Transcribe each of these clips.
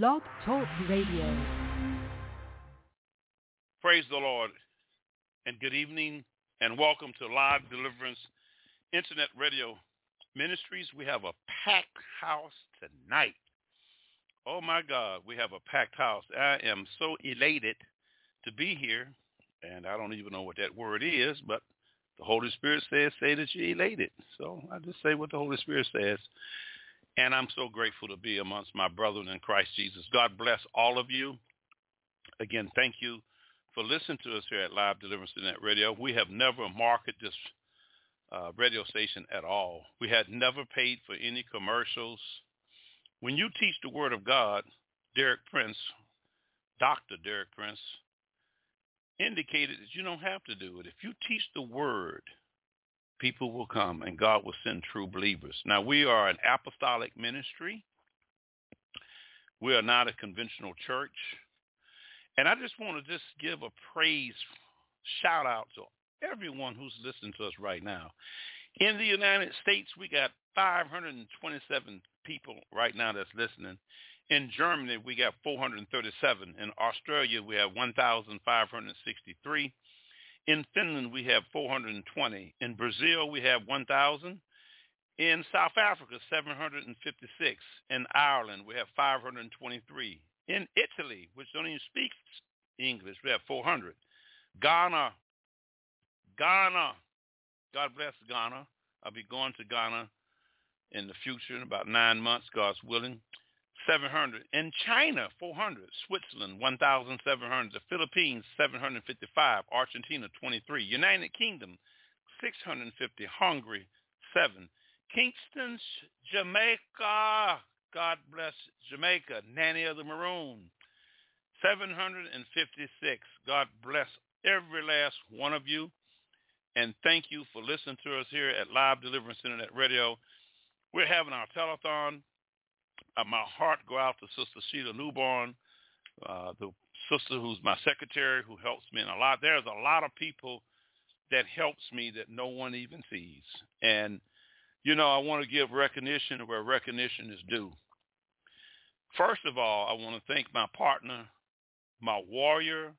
Blog Talk Radio. Praise the Lord and good evening and welcome to Live Deliverance Internet Radio Ministries. We have a packed house tonight. Oh my God, we have a packed house. I am so elated to be here and I don't even know what that word is, but the Holy Spirit says, say that you're elated. So I just say what the Holy Spirit says. And I'm so grateful to be amongst my brethren in Christ Jesus. God bless all of you. Again, thank you for listening to us here at Live Deliverance Internet Radio. We have never marketed this uh, radio station at all. We had never paid for any commercials. When you teach the Word of God, Derek Prince, Dr. Derek Prince, indicated that you don't have to do it. If you teach the Word, people will come and God will send true believers. Now, we are an apostolic ministry. We are not a conventional church. And I just want to just give a praise shout out to everyone who's listening to us right now. In the United States, we got 527 people right now that's listening. In Germany, we got 437. In Australia, we have 1,563. In Finland, we have 420. In Brazil, we have 1,000. In South Africa, 756. In Ireland, we have 523. In Italy, which don't even speak English, we have 400. Ghana, Ghana, God bless Ghana. I'll be going to Ghana in the future in about nine months, God's willing. 700. In China, 400. Switzerland, 1,700. The Philippines, 755. Argentina, 23. United Kingdom, 650. Hungary, 7. Kingston, Jamaica. God bless Jamaica. Nanny of the Maroon, 756. God bless every last one of you. And thank you for listening to us here at Live Deliverance Internet Radio. We're having our telethon uh, my heart go out to Sister Sheila Newborn, uh, the sister who's my secretary who helps me in a lot. There's a lot of people that helps me that no one even sees. And, you know, I want to give recognition where recognition is due. First of all, I want to thank my partner, my warrior,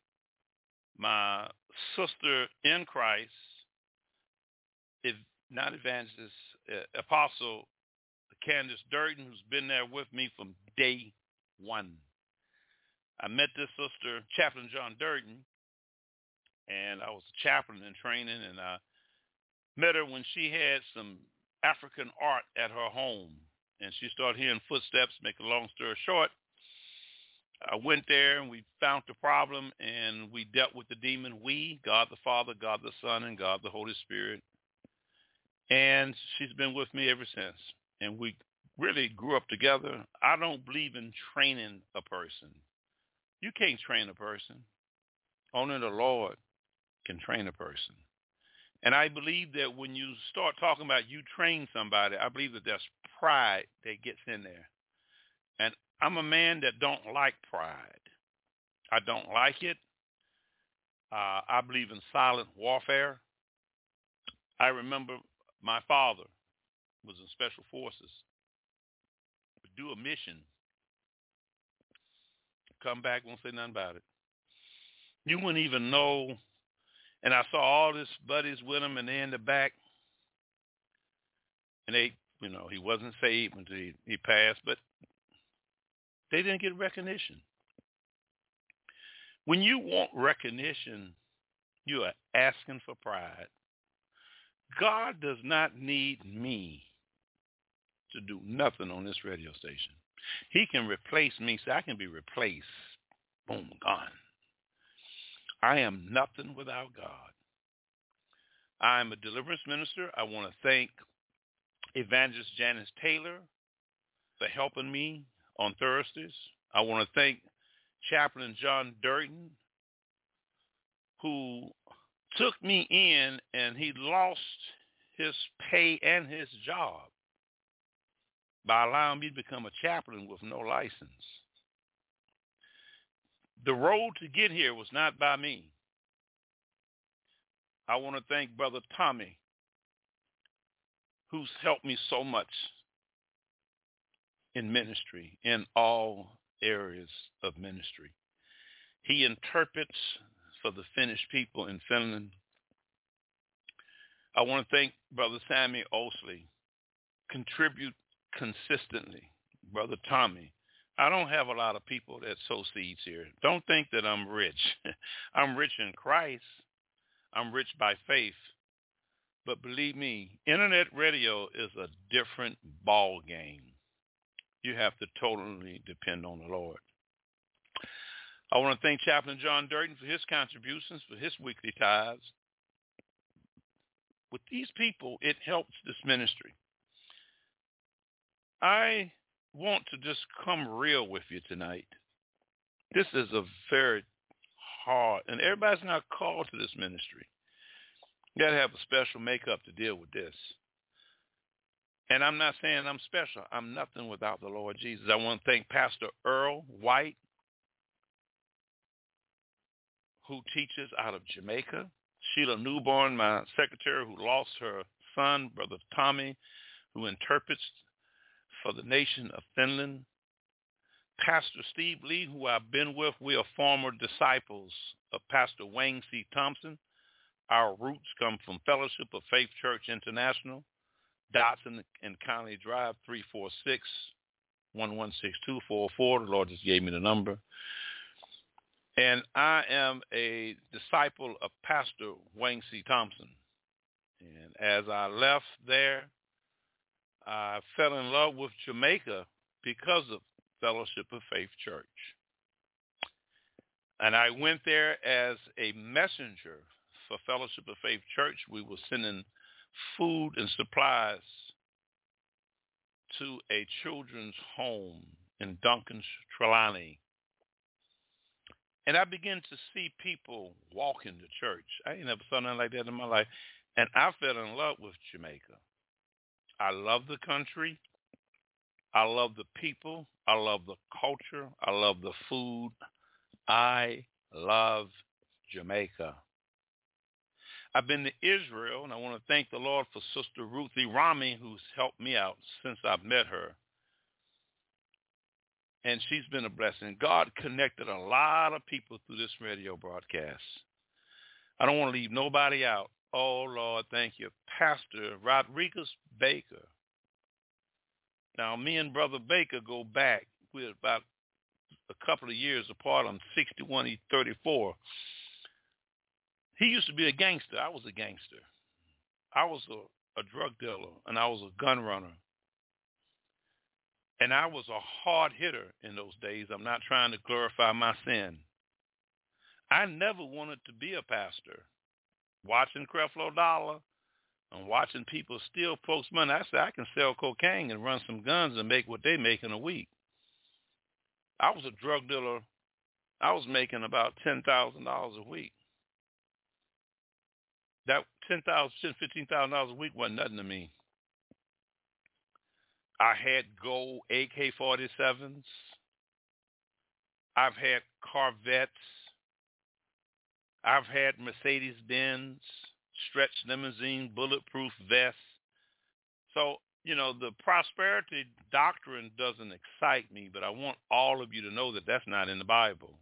my sister in Christ, if not evangelist, uh, apostle Candace Durden, who's been there with me from day one. I met this sister, Chaplain John Durden, and I was a chaplain in training, and I met her when she had some African art at her home, and she started hearing footsteps. Make a long story short, I went there and we found the problem, and we dealt with the demon. We, God the Father, God the Son, and God the Holy Spirit, and she's been with me ever since and we really grew up together. I don't believe in training a person. You can't train a person. Only the Lord can train a person. And I believe that when you start talking about you train somebody, I believe that there's pride that gets in there. And I'm a man that don't like pride. I don't like it. Uh, I believe in silent warfare. I remember my father was in special forces. Would do a mission. Come back, won't say nothing about it. You wouldn't even know. And I saw all his buddies with him, and they in the back. And they, you know, he wasn't saved until he, he passed, but they didn't get recognition. When you want recognition, you are asking for pride. God does not need me to do nothing on this radio station. He can replace me so I can be replaced. Boom, gone. I am nothing without God. I am a deliverance minister. I want to thank Evangelist Janice Taylor for helping me on Thursdays. I want to thank Chaplain John Durden, who took me in and he lost his pay and his job by allowing me to become a chaplain with no license. The road to get here was not by me. I want to thank Brother Tommy, who's helped me so much in ministry in all areas of ministry. He interprets for the Finnish people in Finland. I want to thank Brother Sammy Osley. Contribute consistently. Brother Tommy. I don't have a lot of people that sow seeds here. Don't think that I'm rich. I'm rich in Christ. I'm rich by faith. But believe me, internet radio is a different ball game. You have to totally depend on the Lord. I want to thank Chaplain John Durden for his contributions, for his weekly tithes. With these people, it helps this ministry. I want to just come real with you tonight. This is a very hard, and everybody's not called to this ministry. You got to have a special makeup to deal with this. And I'm not saying I'm special. I'm nothing without the Lord Jesus. I want to thank Pastor Earl White, who teaches out of Jamaica. Sheila Newborn, my secretary, who lost her son, Brother Tommy, who interprets for the nation of Finland. Pastor Steve Lee, who I've been with, we are former disciples of Pastor Wayne C. Thompson. Our roots come from Fellowship of Faith Church International, Dotson and County Drive, 346-116-244. The Lord just gave me the number. And I am a disciple of Pastor Wayne C. Thompson. And as I left there, I fell in love with Jamaica because of Fellowship of Faith Church. And I went there as a messenger for Fellowship of Faith Church. We were sending food and supplies to a children's home in Duncan Trelawny. And I began to see people walking to church. I ain't never saw nothing like that in my life. And I fell in love with Jamaica. I love the country. I love the people. I love the culture. I love the food. I love Jamaica. I've been to Israel, and I want to thank the Lord for Sister Ruthie Rami, who's helped me out since I've met her. And she's been a blessing. God connected a lot of people through this radio broadcast. I don't want to leave nobody out. Oh, Lord, thank you. Pastor Rodriguez Baker. Now, me and Brother Baker go back. We're about a couple of years apart. I'm 61, he's 34. He used to be a gangster. I was a gangster. I was a, a drug dealer, and I was a gun runner. And I was a hard hitter in those days. I'm not trying to glorify my sin. I never wanted to be a pastor watching Creflo Dollar and watching people steal folks' money. I said, I can sell cocaine and run some guns and make what they make in a week. I was a drug dealer. I was making about $10,000 a week. That $10,000, $15,000 a week wasn't nothing to me. I had gold AK-47s. I've had Corvettes. I've had Mercedes-Benz, stretch limousine, bulletproof vests. So, you know, the prosperity doctrine doesn't excite me, but I want all of you to know that that's not in the Bible.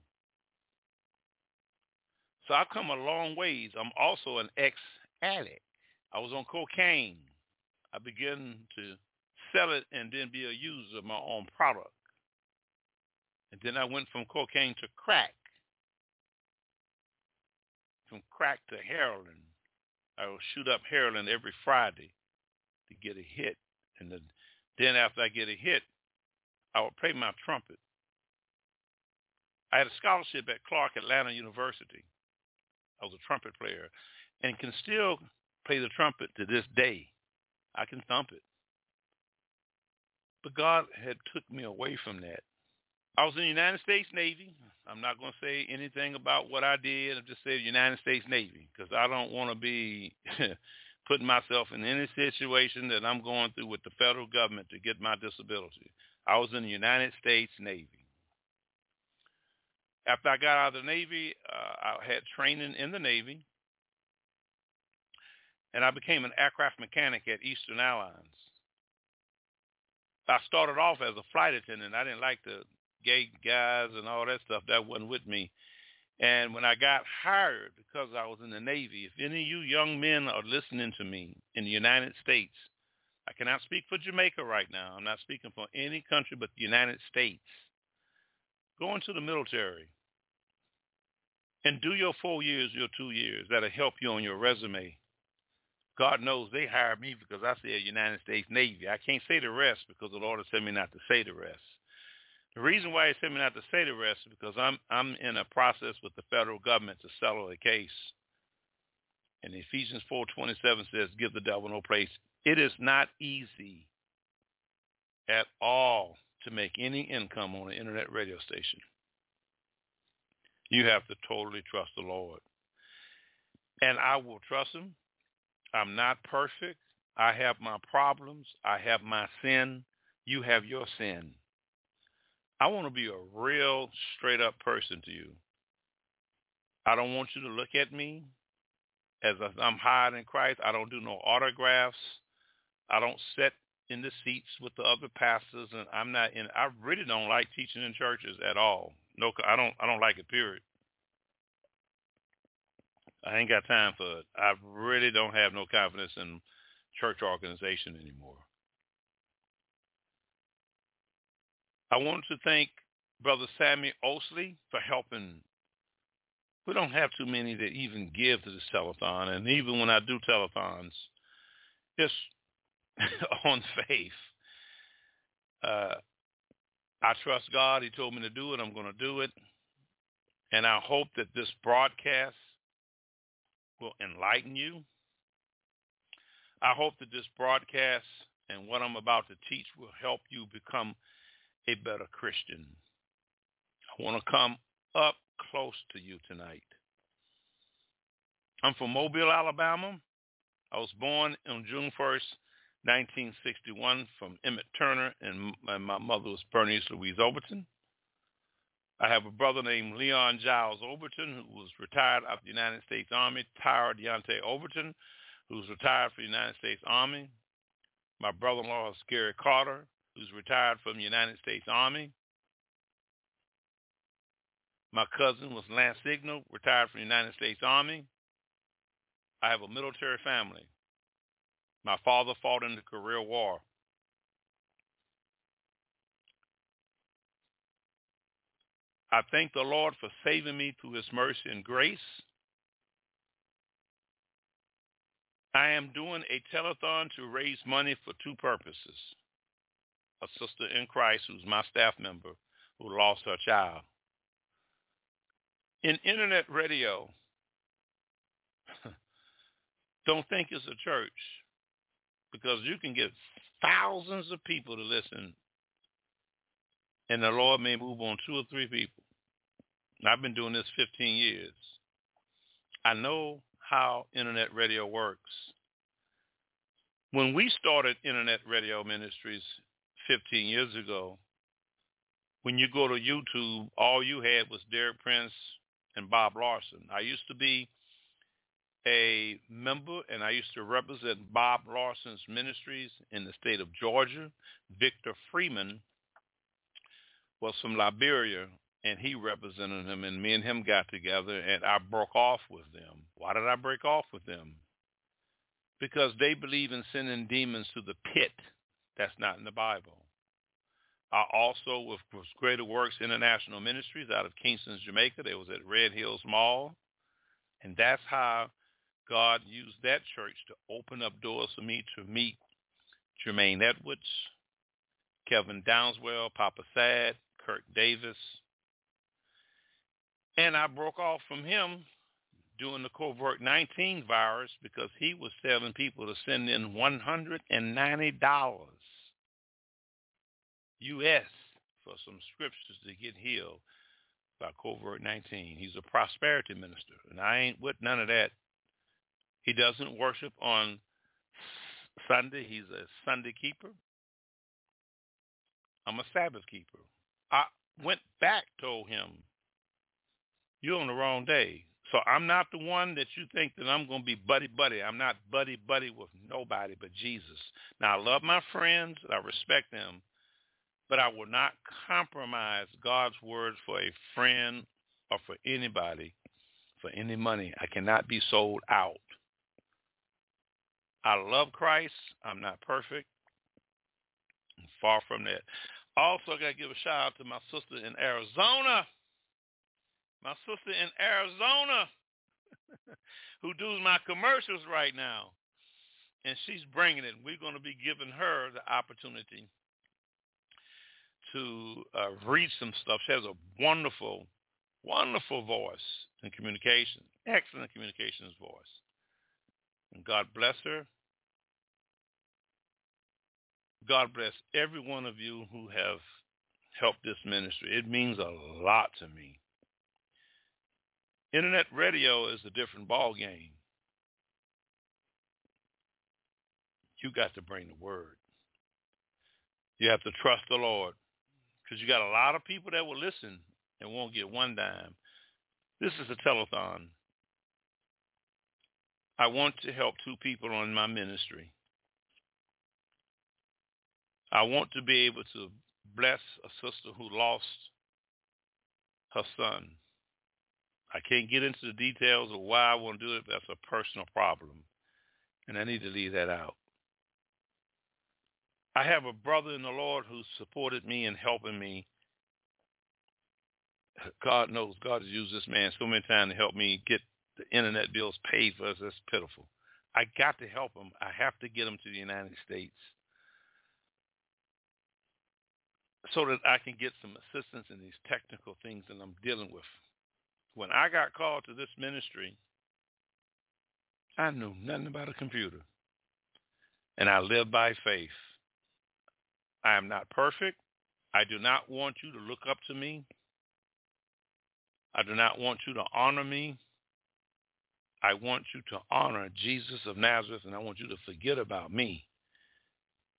So I've come a long ways. I'm also an ex-addict. I was on cocaine. I began to sell it and then be a user of my own product. And then I went from cocaine to crack from crack to heroin. I will shoot up heroin every Friday to get a hit. And then after I get a hit, I will play my trumpet. I had a scholarship at Clark Atlanta University. I was a trumpet player and can still play the trumpet to this day. I can thump it. But God had took me away from that. I was in the United States Navy. I'm not going to say anything about what I did. I'm just say the United States Navy because I don't want to be putting myself in any situation that I'm going through with the federal government to get my disability. I was in the United States Navy. After I got out of the Navy, uh, I had training in the Navy, and I became an aircraft mechanic at Eastern Airlines. I started off as a flight attendant. I didn't like the gay guys and all that stuff. That wasn't with me. And when I got hired, because I was in the Navy, if any of you young men are listening to me in the United States, I cannot speak for Jamaica right now. I'm not speaking for any country but the United States. Go into the military and do your four years, your two years. That'll help you on your resume. God knows they hired me because I said United States Navy. I can't say the rest because the Lord has said me not to say the rest. The reason why he said me not to say the rest is because I'm I'm in a process with the federal government to settle a case. And Ephesians 4:27 says, "Give the devil no place." It is not easy at all to make any income on an internet radio station. You have to totally trust the Lord. And I will trust him I'm not perfect. I have my problems. I have my sin. You have your sin. I want to be a real straight up person to you. I don't want you to look at me as I'm in Christ. I don't do no autographs. I don't sit in the seats with the other pastors, and I'm not in. I really don't like teaching in churches at all. No, I don't. I don't like it. Period. I ain't got time for it. I really don't have no confidence in church organization anymore. I wanted to thank Brother Sammy Osley for helping. We don't have too many that even give to this telethon, and even when I do telethons, it's on faith. Uh, I trust God. He told me to do it. I'm going to do it. And I hope that this broadcast will enlighten you. I hope that this broadcast and what I'm about to teach will help you become a better Christian. I want to come up close to you tonight. I'm from Mobile, Alabama. I was born on June 1st, 1961 from Emmett Turner, and my mother was Bernice Louise Overton. I have a brother named Leon Giles Overton, who was retired out of the United States Army, Tyra Deontay Overton, who's retired from the United States Army. My brother-in-law is Gary Carter, who's retired from the United States Army. My cousin was Lance Signal, retired from the United States Army. I have a military family. My father fought in the Korea War. I thank the Lord for saving me through his mercy and grace. I am doing a telethon to raise money for two purposes. A sister in Christ who's my staff member who lost her child. In internet radio, don't think it's a church because you can get thousands of people to listen and the Lord may move on two or three people. I've been doing this 15 years. I know how internet radio works. When we started internet radio ministries 15 years ago, when you go to YouTube, all you had was Derek Prince and Bob Larson. I used to be a member and I used to represent Bob Larson's ministries in the state of Georgia. Victor Freeman was from Liberia, and he represented him, and me and him got together, and I broke off with them. Why did I break off with them? Because they believe in sending demons to the pit. That's not in the Bible. I also, with Greater Works International Ministries out of Kingston, Jamaica, they was at Red Hills Mall, and that's how God used that church to open up doors for me to meet Jermaine Edwards, Kevin Downswell, Papa San, Kirk Davis. And I broke off from him during the COVID 19 virus because he was telling people to send in $190 U.S. for some scriptures to get healed by COVID 19. He's a prosperity minister, and I ain't with none of that. He doesn't worship on Sunday. He's a Sunday keeper. I'm a Sabbath keeper. I went back, told him, you're on the wrong day. So I'm not the one that you think that I'm going to be buddy-buddy. I'm not buddy-buddy with nobody but Jesus. Now, I love my friends. I respect them. But I will not compromise God's word for a friend or for anybody for any money. I cannot be sold out. I love Christ. I'm not perfect. I'm far from that. Also, I got to give a shout out to my sister in Arizona. My sister in Arizona who does my commercials right now. And she's bringing it. We're going to be giving her the opportunity to uh, read some stuff. She has a wonderful, wonderful voice in communication, excellent communications voice. And God bless her. God bless every one of you who have helped this ministry. It means a lot to me. Internet radio is a different ball game. You got to bring the word. You have to trust the Lord because you got a lot of people that will listen and won't get one dime. This is a telethon. I want to help two people on my ministry. I want to be able to bless a sister who lost her son. I can't get into the details of why I want to do it. That's a personal problem, and I need to leave that out. I have a brother in the Lord who supported me and helping me. God knows God has used this man so many times to help me get the internet bills paid for us. That's pitiful. I got to help him. I have to get him to the United States so that I can get some assistance in these technical things that I'm dealing with. When I got called to this ministry, I knew nothing about a computer. And I lived by faith. I am not perfect. I do not want you to look up to me. I do not want you to honor me. I want you to honor Jesus of Nazareth, and I want you to forget about me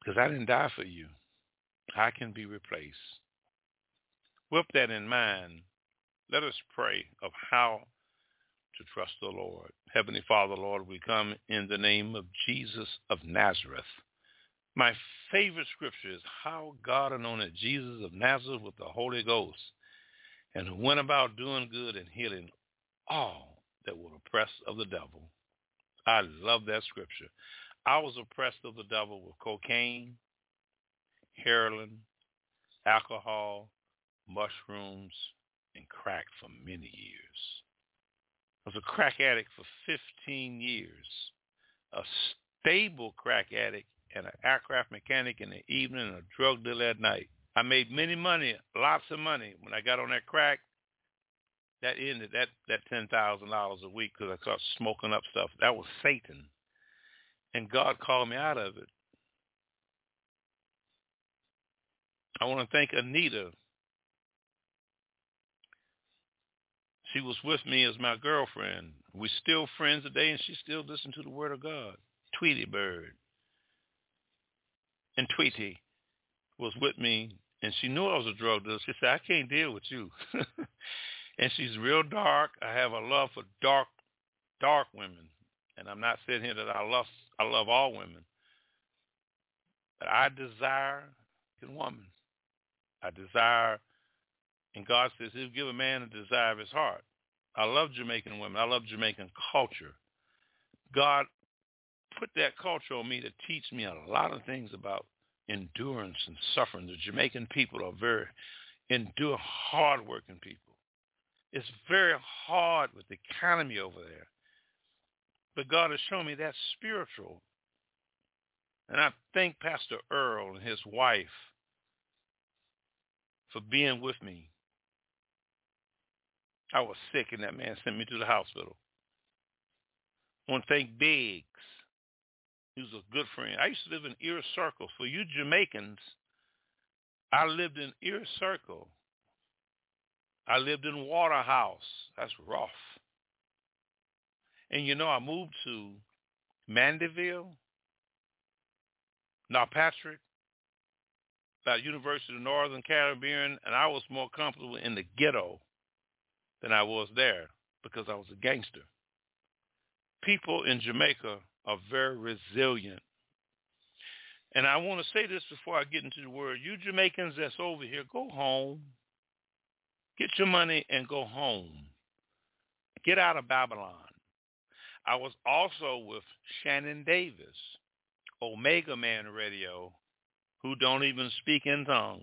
because I didn't die for you. I can be replaced. With that in mind, let us pray of how to trust the Lord. Heavenly Father, Lord, we come in the name of Jesus of Nazareth. My favorite scripture is how God anointed Jesus of Nazareth with the Holy Ghost and went about doing good and healing all that were oppressed of the devil. I love that scripture. I was oppressed of the devil with cocaine, heroin, alcohol, mushrooms, and crack for many years. I was a crack addict for 15 years, a stable crack addict and an aircraft mechanic in the evening and a drug dealer at night. I made many money, lots of money. When I got on that crack, that ended that that ten thousand dollars a week because I started smoking up stuff. That was Satan, and God called me out of it. I want to thank Anita. She was with me as my girlfriend. We're still friends today, and she still listens to the Word of God. Tweety Bird and Tweety was with me, and she knew I was a drug dealer. She said, I can't deal with you. and she's real dark. I have a love for dark, dark women. And I'm not saying here that I love, I love all women. But I desire a woman. I desire, and God says he'll give a man a desire of his heart. I love Jamaican women. I love Jamaican culture. God put that culture on me to teach me a lot of things about endurance and suffering. The Jamaican people are very endure, hard-working people. It's very hard with the economy over there. But God has shown me that's spiritual. And I thank Pastor Earl and his wife for being with me. I was sick and that man sent me to the hospital. I want to thank Biggs he was a good friend. I used to live in Ear Circle. For you Jamaicans, I lived in Ear Circle. I lived in Waterhouse. That's rough. And you know, I moved to Mandeville, now Patrick, about University of the Northern Caribbean, and I was more comfortable in the ghetto than I was there because I was a gangster. People in Jamaica are very resilient. And I want to say this before I get into the word. You Jamaicans that's over here, go home. Get your money and go home. Get out of Babylon. I was also with Shannon Davis, Omega Man Radio, who don't even speak in tongues,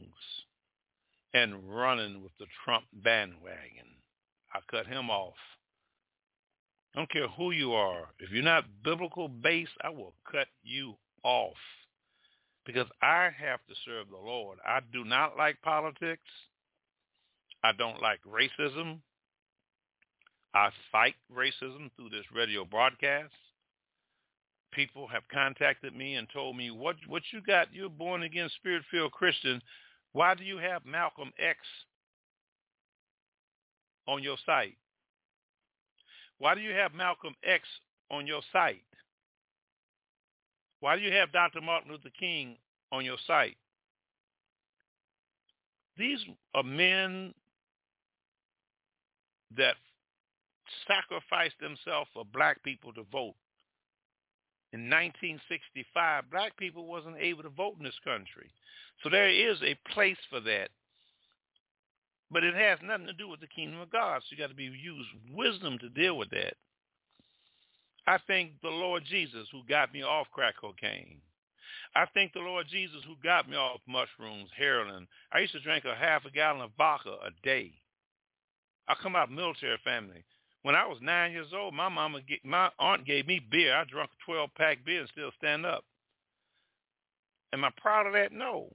and running with the Trump bandwagon. I cut him off. I don't care who you are. If you're not biblical based, I will cut you off because I have to serve the Lord. I do not like politics. I don't like racism. I fight racism through this radio broadcast. People have contacted me and told me, what what you got? You're born again, spirit-filled Christian. Why do you have Malcolm X on your site? Why do you have Malcolm X on your site? Why do you have Dr. Martin Luther King on your site? These are men that sacrificed themselves for black people to vote. In 1965, black people wasn't able to vote in this country. So there is a place for that. But it has nothing to do with the kingdom of God. So you got to be use wisdom to deal with that. I thank the Lord Jesus who got me off crack cocaine. I thank the Lord Jesus who got me off mushrooms, heroin. I used to drink a half a gallon of vodka a day. I come out of military family. When I was nine years old, my mama, my aunt gave me beer. I drank a 12 pack beer and still stand up. Am I proud of that? No.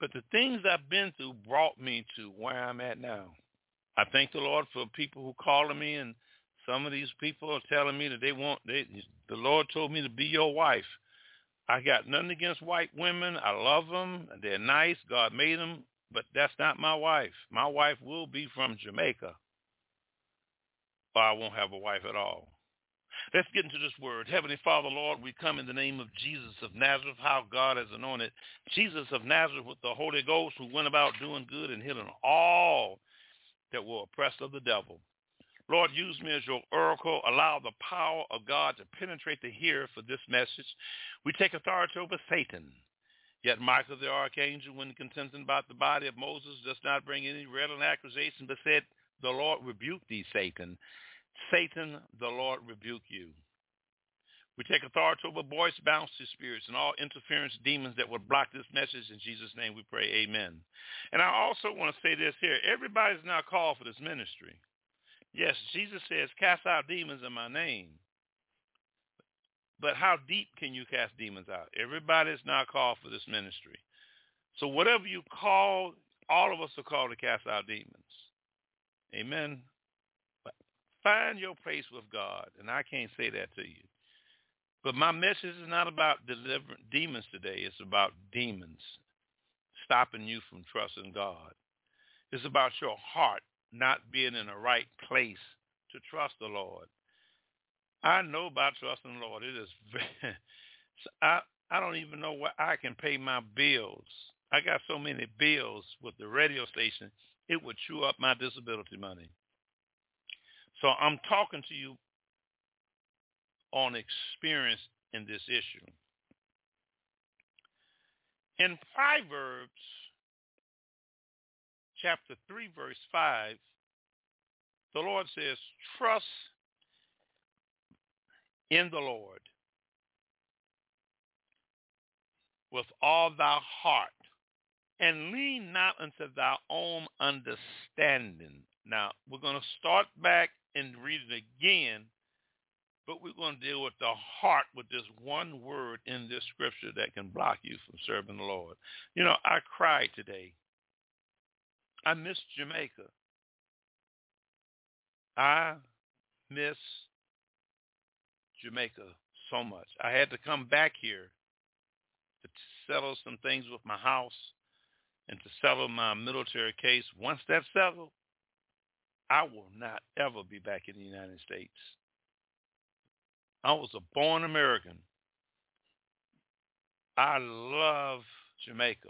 But the things I've been through brought me to where I'm at now. I thank the Lord for people who calling me, and some of these people are telling me that they want. They, the Lord told me to be your wife. I got nothing against white women. I love them. They're nice. God made them but that's not my wife. My wife will be from Jamaica, or I won't have a wife at all. Let's get into this word. Heavenly Father, Lord, we come in the name of Jesus of Nazareth, how God has anointed Jesus of Nazareth with the Holy Ghost who went about doing good and healing all that were oppressed of the devil. Lord, use me as your oracle. Allow the power of God to penetrate the hearer for this message. We take authority over Satan Yet Michael the archangel, when contending about the body of Moses, does not bring any relevant accusation, but said, the Lord rebuke thee, Satan. Satan, the Lord rebuke you. We take authority over voice bouncy spirits and all interference demons that would block this message. In Jesus' name we pray, amen. And I also want to say this here. Everybody's now called for this ministry. Yes, Jesus says, cast out demons in my name. But how deep can you cast demons out? Everybody's now called for this ministry. So whatever you call, all of us are called to cast out demons. Amen. Find your place with God, and I can't say that to you. But my message is not about delivering demons today. It's about demons stopping you from trusting God. It's about your heart not being in the right place to trust the Lord. I know about trusting the Lord. It is I I don't even know where I can pay my bills. I got so many bills with the radio station, it would chew up my disability money. So I'm talking to you on experience in this issue. In Proverbs chapter 3 verse 5, the Lord says, trust in the Lord with all thy heart and lean not unto thy own understanding. Now, we're going to start back and read it again, but we're going to deal with the heart with this one word in this scripture that can block you from serving the Lord. You know, I cried today. I miss Jamaica. I miss Jamaica so much. I had to come back here to settle some things with my house and to settle my military case. Once that's settled, I will not ever be back in the United States. I was a born American. I love Jamaica.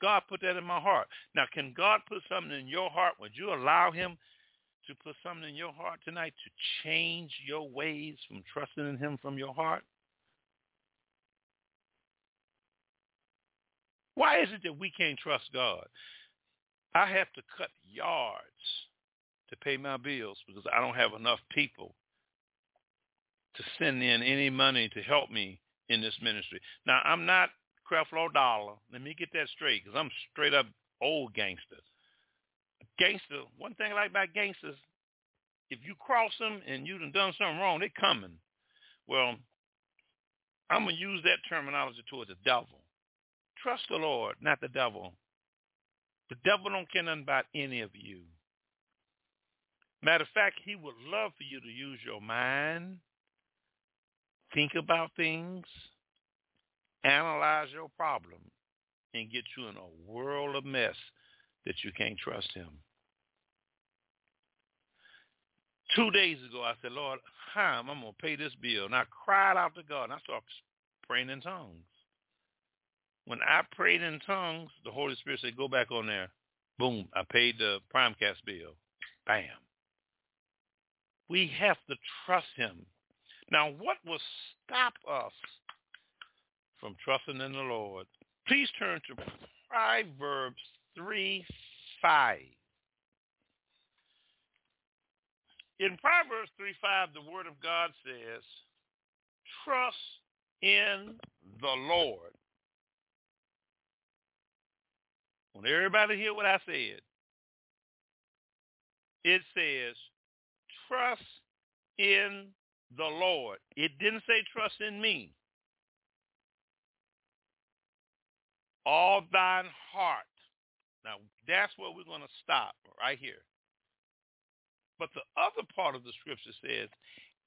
God put that in my heart. Now, can God put something in your heart? Would you allow him to put something in your heart tonight to change your ways from trusting in him from your heart? Why is it that we can't trust God? I have to cut yards to pay my bills because I don't have enough people to send in any money to help me in this ministry. Now, I'm not Creflo Dollar. Let me get that straight because I'm straight up old gangster. Gangster, one thing I like about gangsters, if you cross them and you done done something wrong, they coming. Well, I'm going to use that terminology towards the devil. Trust the Lord, not the devil. The devil don't care nothing about any of you. Matter of fact, he would love for you to use your mind, think about things, analyze your problem, and get you in a world of mess that you can't trust him. Two days ago, I said, Lord, how am I going to pay this bill? And I cried out to God, and I started praying in tongues. When I prayed in tongues, the Holy Spirit said, go back on there. Boom, I paid the Primecast bill. Bam. We have to trust him. Now, what will stop us from trusting in the Lord? Please turn to Proverbs 3, 5. In Proverbs 3, 5, the word of God says, trust in the Lord. Want everybody hear what I said? It says, trust in the Lord. It didn't say trust in me. All thine heart. Now, that's where we're going to stop right here. But the other part of the scripture says,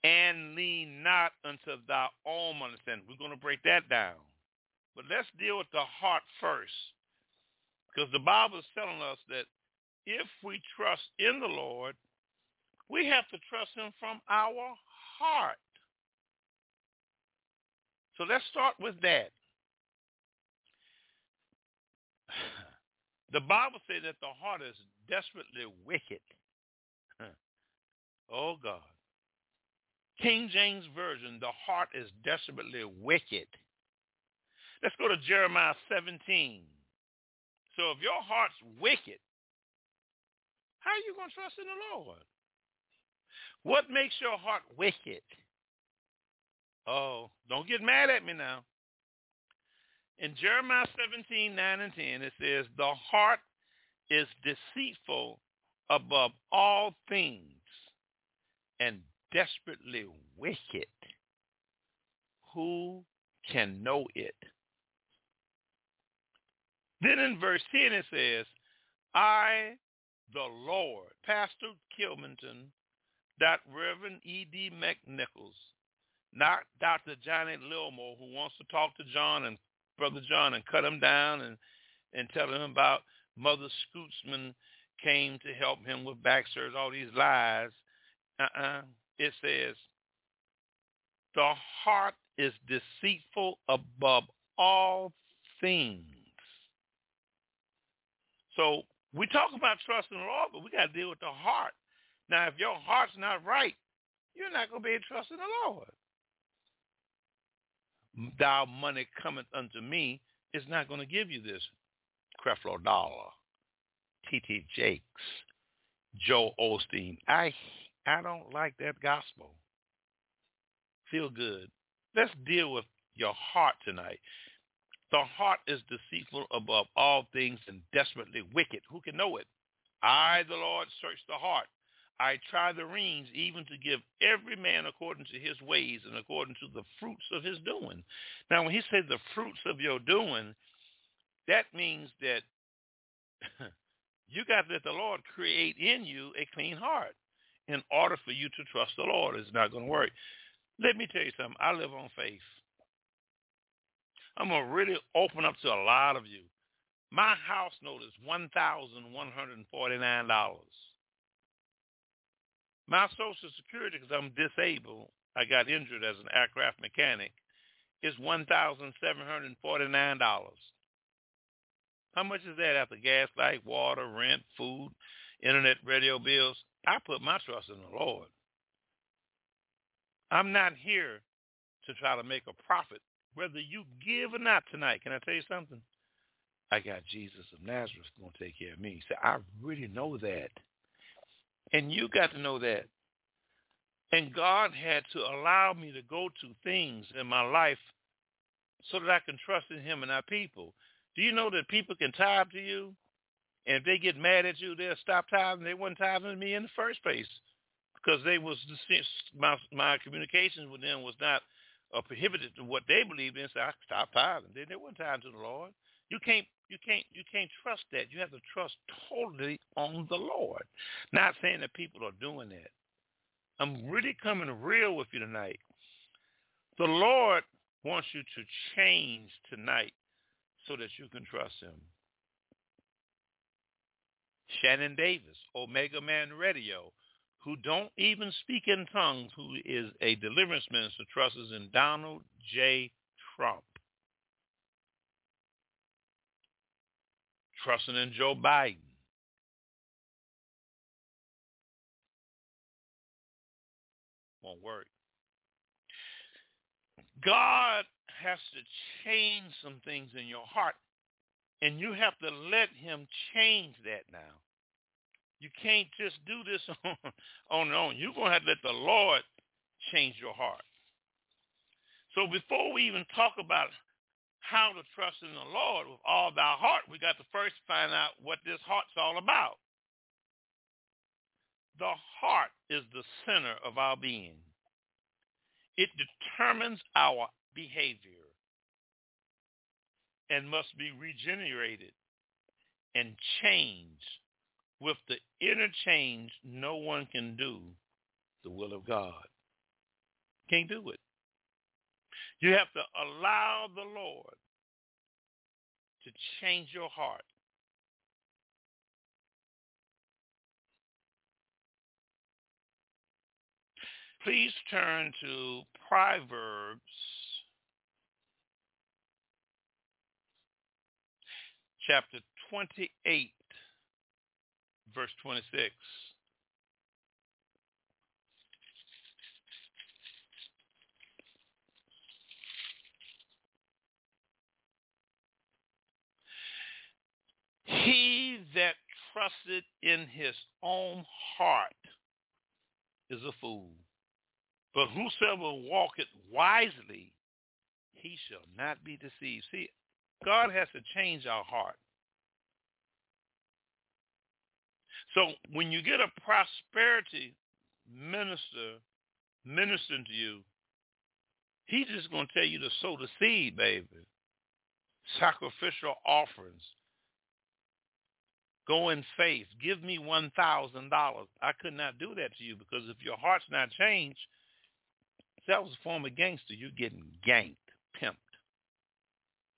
and lean not unto thy own understanding. We're going to break that down. But let's deal with the heart first. Because the Bible is telling us that if we trust in the Lord, we have to trust him from our heart. So let's start with that. The Bible says that the heart is desperately wicked. oh God. King James Version, the heart is desperately wicked. Let's go to Jeremiah 17. So if your heart's wicked, how are you going to trust in the Lord? What makes your heart wicked? Oh, don't get mad at me now. In Jeremiah 17, 9 and 10, it says, the heart is deceitful above all things and desperately wicked. Who can know it? Then in verse 10 it says, I, the Lord, Pastor Kilmanton, that Reverend E.D. McNichols, not Dr. Johnny Lilmore, who wants to talk to John and Brother John and cut him down and, and tell him about Mother Scootsman came to help him with back surgery, all these lies. Uh-uh. It says, the heart is deceitful above all things. So we talk about trusting the Lord, but we got to deal with the heart. Now, if your heart's not right, you're not going to be able to trust in the Lord. Thou money cometh unto me is not going to give you this Creflo Dollar, T.D. Jakes, Joel Osteen. I I don't like that gospel. Feel good. Let's deal with your heart tonight. The heart is deceitful above all things and desperately wicked. Who can know it? I, the Lord, search the heart I try the reins even to give every man according to his ways and according to the fruits of his doing. Now, when he said the fruits of your doing, that means that you got to let the Lord create in you a clean heart in order for you to trust the Lord. It's not going to work. Let me tell you something. I live on faith. I'm going to really open up to a lot of you. My house note is $1,149. My Social Security, because I'm disabled, I got injured as an aircraft mechanic, is $1,749. How much is that after gas, light, water, rent, food, internet, radio bills? I put my trust in the Lord. I'm not here to try to make a profit, whether you give or not tonight. Can I tell you something? I got Jesus of Nazareth going to take care of me. He said, I really know that. And you got to know that. And God had to allow me to go to things in my life so that I can trust in him and our people. Do you know that people can tithe to you? And if they get mad at you, they'll stop tithing. They weren't tithing to me in the first place because they was my my communications with them was not uh, prohibited to what they believed in. So I stopped tithing. They, they weren't tithing to the Lord. You can't you can't you can't trust that. You have to trust totally on the Lord. Not saying that people are doing that. I'm really coming real with you tonight. The Lord wants you to change tonight so that you can trust him. Shannon Davis, Omega Man Radio, who don't even speak in tongues, who is a deliverance minister, trusts in Donald J. Trump. Trusting in Joe Biden. Won't work. God has to change some things in your heart, and you have to let him change that now. You can't just do this on, on your own. You're going to have to let the Lord change your heart. So before we even talk about how to trust in the Lord with all our heart, we got to first find out what this heart's all about. The heart is the center of our being. It determines our behavior and must be regenerated and changed. With the inner change, no one can do the will of God. Can't do it. You have to allow the Lord to change your heart. Please turn to Proverbs chapter 28, verse 26. He that trusted in his own heart is a fool. But whosoever walketh wisely, he shall not be deceived. See, God has to change our heart. So when you get a prosperity minister ministering to you, he's just going to tell you to sow the seed, baby. Sacrificial offerings. Go in faith. Give me $1,000. I could not do that to you because if your heart's not changed, that was a form of gangster. You're getting ganked, pimped.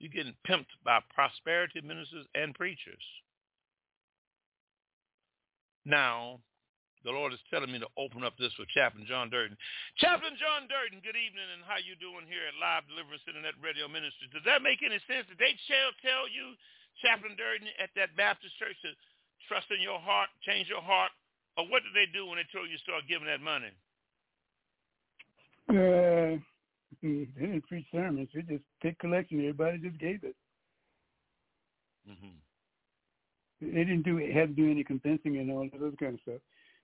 You're getting pimped by prosperity ministers and preachers. Now, the Lord is telling me to open up this with Chaplain John Durden. Chaplain John Durden, good evening, and how you doing here at Live Deliverance Internet Radio Ministry? Does that make any sense? Did they shall tell you, Chaplain Durden, at that Baptist church to trust in your heart, change your heart? Or what did they do when they told you to start giving that money? Uh, they didn't preach sermons. They just picked collection. Everybody just gave it. Mm-hmm. They didn't do have to do any convincing and all that other kind of stuff.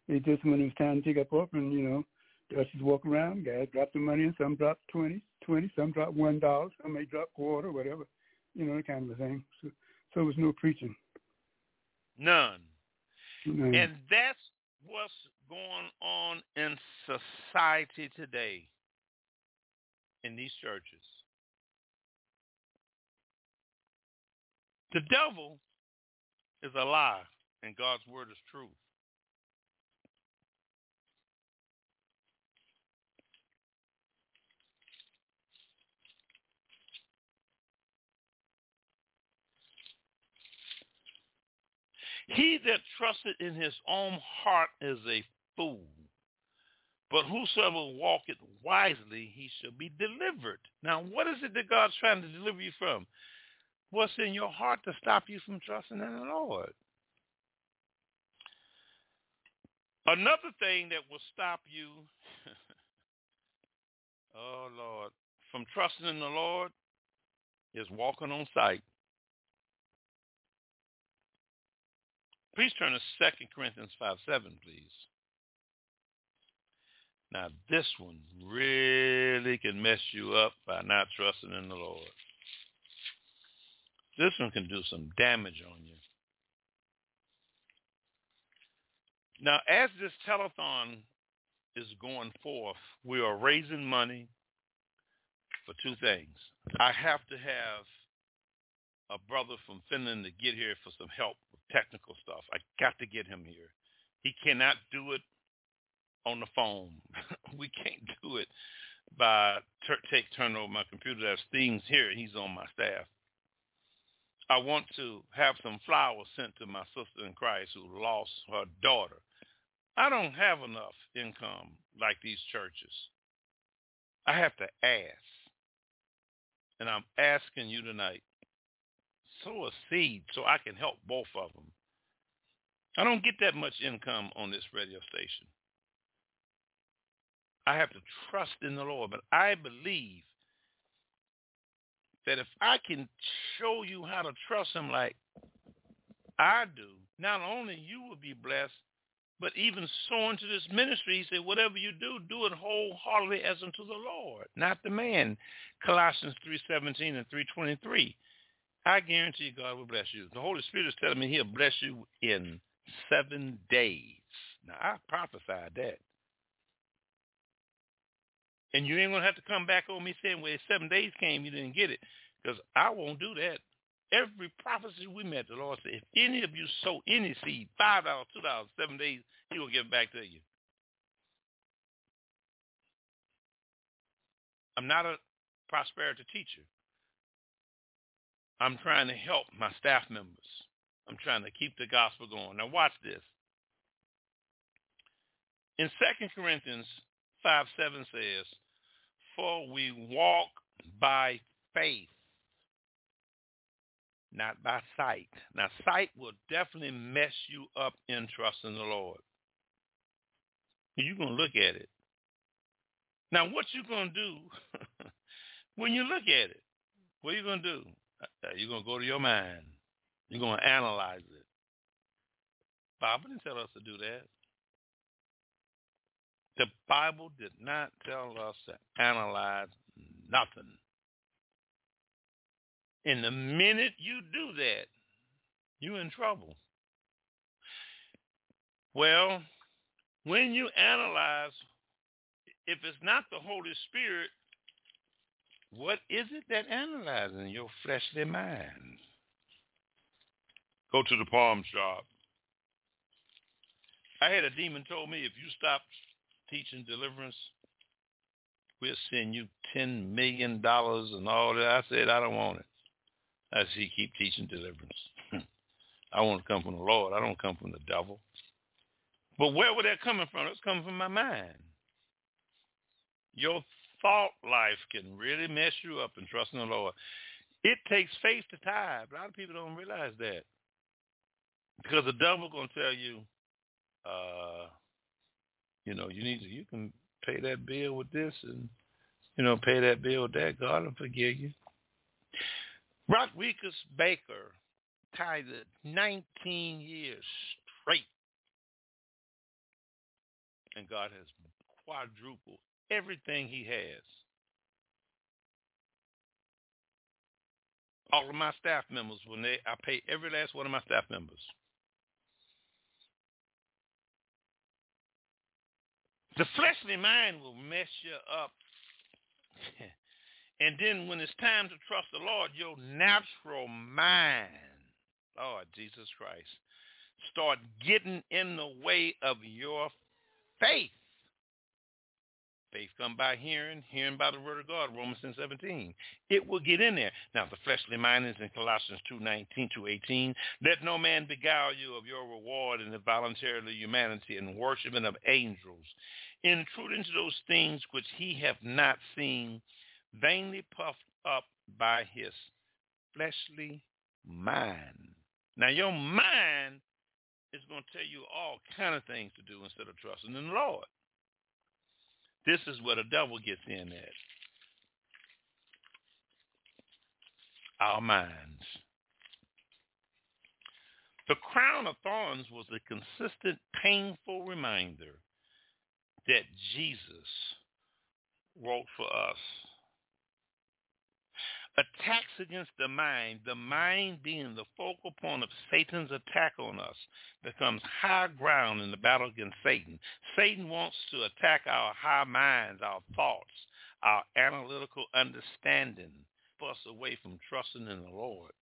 They just when it was time to take up offering, you know, the ushers walk around, guys drop the money in. Some drop twenty, twenty. Some drop one dollar. Some may drop quarter, whatever. You know, that kind of thing. So, so it was no preaching. None. None. And that's what's going on in society today in these churches. The devil is a lie and God's word is truth. He that trusted in his own heart is a fool. But whosoever walketh wisely, he shall be delivered. Now, what is it that God's trying to deliver you from? What's in your heart to stop you from trusting in the Lord? Another thing that will stop you, oh Lord, from trusting in the Lord is walking on sight. Please turn to 2 Corinthians 5, 7, please. Now, this one really can mess you up by not trusting in the Lord. This one can do some damage on you. Now, as this telethon is going forth, we are raising money for two things. I have to have a brother from Finland to get here for some help with technical stuff. I got to get him here. He cannot do it on the phone. we can't do it by ter- take turn over my computer. There's things here. He's on my staff. I want to have some flowers sent to my sister in Christ who lost her daughter. I don't have enough income like these churches. I have to ask. And I'm asking you tonight, sow a seed so I can help both of them. I don't get that much income on this radio station. I have to trust in the Lord. But I believe that if I can show you how to trust him like I do, not only you will be blessed, but even so into this ministry, he said, whatever you do, do it wholeheartedly as unto the Lord, not the man. Colossians 3.17 and 3.23. I guarantee God will bless you. The Holy Spirit is telling me he'll bless you in seven days. Now, I prophesied that. And you ain't going to have to come back on me saying, well, seven days came, you didn't get it. Because I won't do that. Every prophecy we met, the Lord said, if any of you sow any seed, $5, $2, seven days, he will give it back to you. I'm not a prosperity teacher. I'm trying to help my staff members. I'm trying to keep the gospel going. Now watch this. In 2 Corinthians 5, 7 says, For we walk by faith, not by sight. Now, sight will definitely mess you up in trusting the Lord. You're going to look at it. Now, what you going to do when you look at it? What are you going to do? Uh, you're going to go to your mind. You're going to analyze it. Bible didn't tell us to do that. The Bible did not tell us to analyze nothing. And the minute you do that, you're in trouble. Well, when you analyze, if it's not the Holy Spirit, what is it that analyzing your fleshly mind? Go to the palm shop. I had a demon told me if you stop teaching deliverance, we'll send you ten million dollars and all that. I said I don't want it. I said keep teaching deliverance. I want to come from the Lord. I don't come from the devil. But where would that coming from? It's coming from my mind. Your thought life can really mess you up in trusting the Lord. It takes faith to tithe. A lot of people don't realize that. Because the devil going to tell you, uh, you know, you need to, you can pay that bill with this and, you know, pay that bill with that. God will forgive you. Rock Rodriguez Baker tithed 19 years straight. And God has quadrupled everything he has. All of my staff members, when they, I pay every last one of my staff members. The fleshly mind will mess you up. and then when it's time to trust the Lord, your natural mind, Lord Jesus Christ, start getting in the way of your faith. Faith come by hearing, hearing by the word of God, Romans 10, 17. It will get in there. Now, the fleshly mind is in Colossians 2, 19 to 18. Let no man beguile you of your reward in the voluntarily humanity and worshiping of angels, intruding to those things which he have not seen, vainly puffed up by his fleshly mind. Now, your mind is going to tell you all kind of things to do instead of trusting in the Lord. This is where the devil gets in at. Our minds. The crown of thorns was a consistent, painful reminder that Jesus wrote for us. Attacks against the mind, the mind being the focal point of Satan's attack on us, becomes high ground in the battle against Satan. Satan wants to attack our high minds, our thoughts, our analytical understanding, us away from trusting in the Lord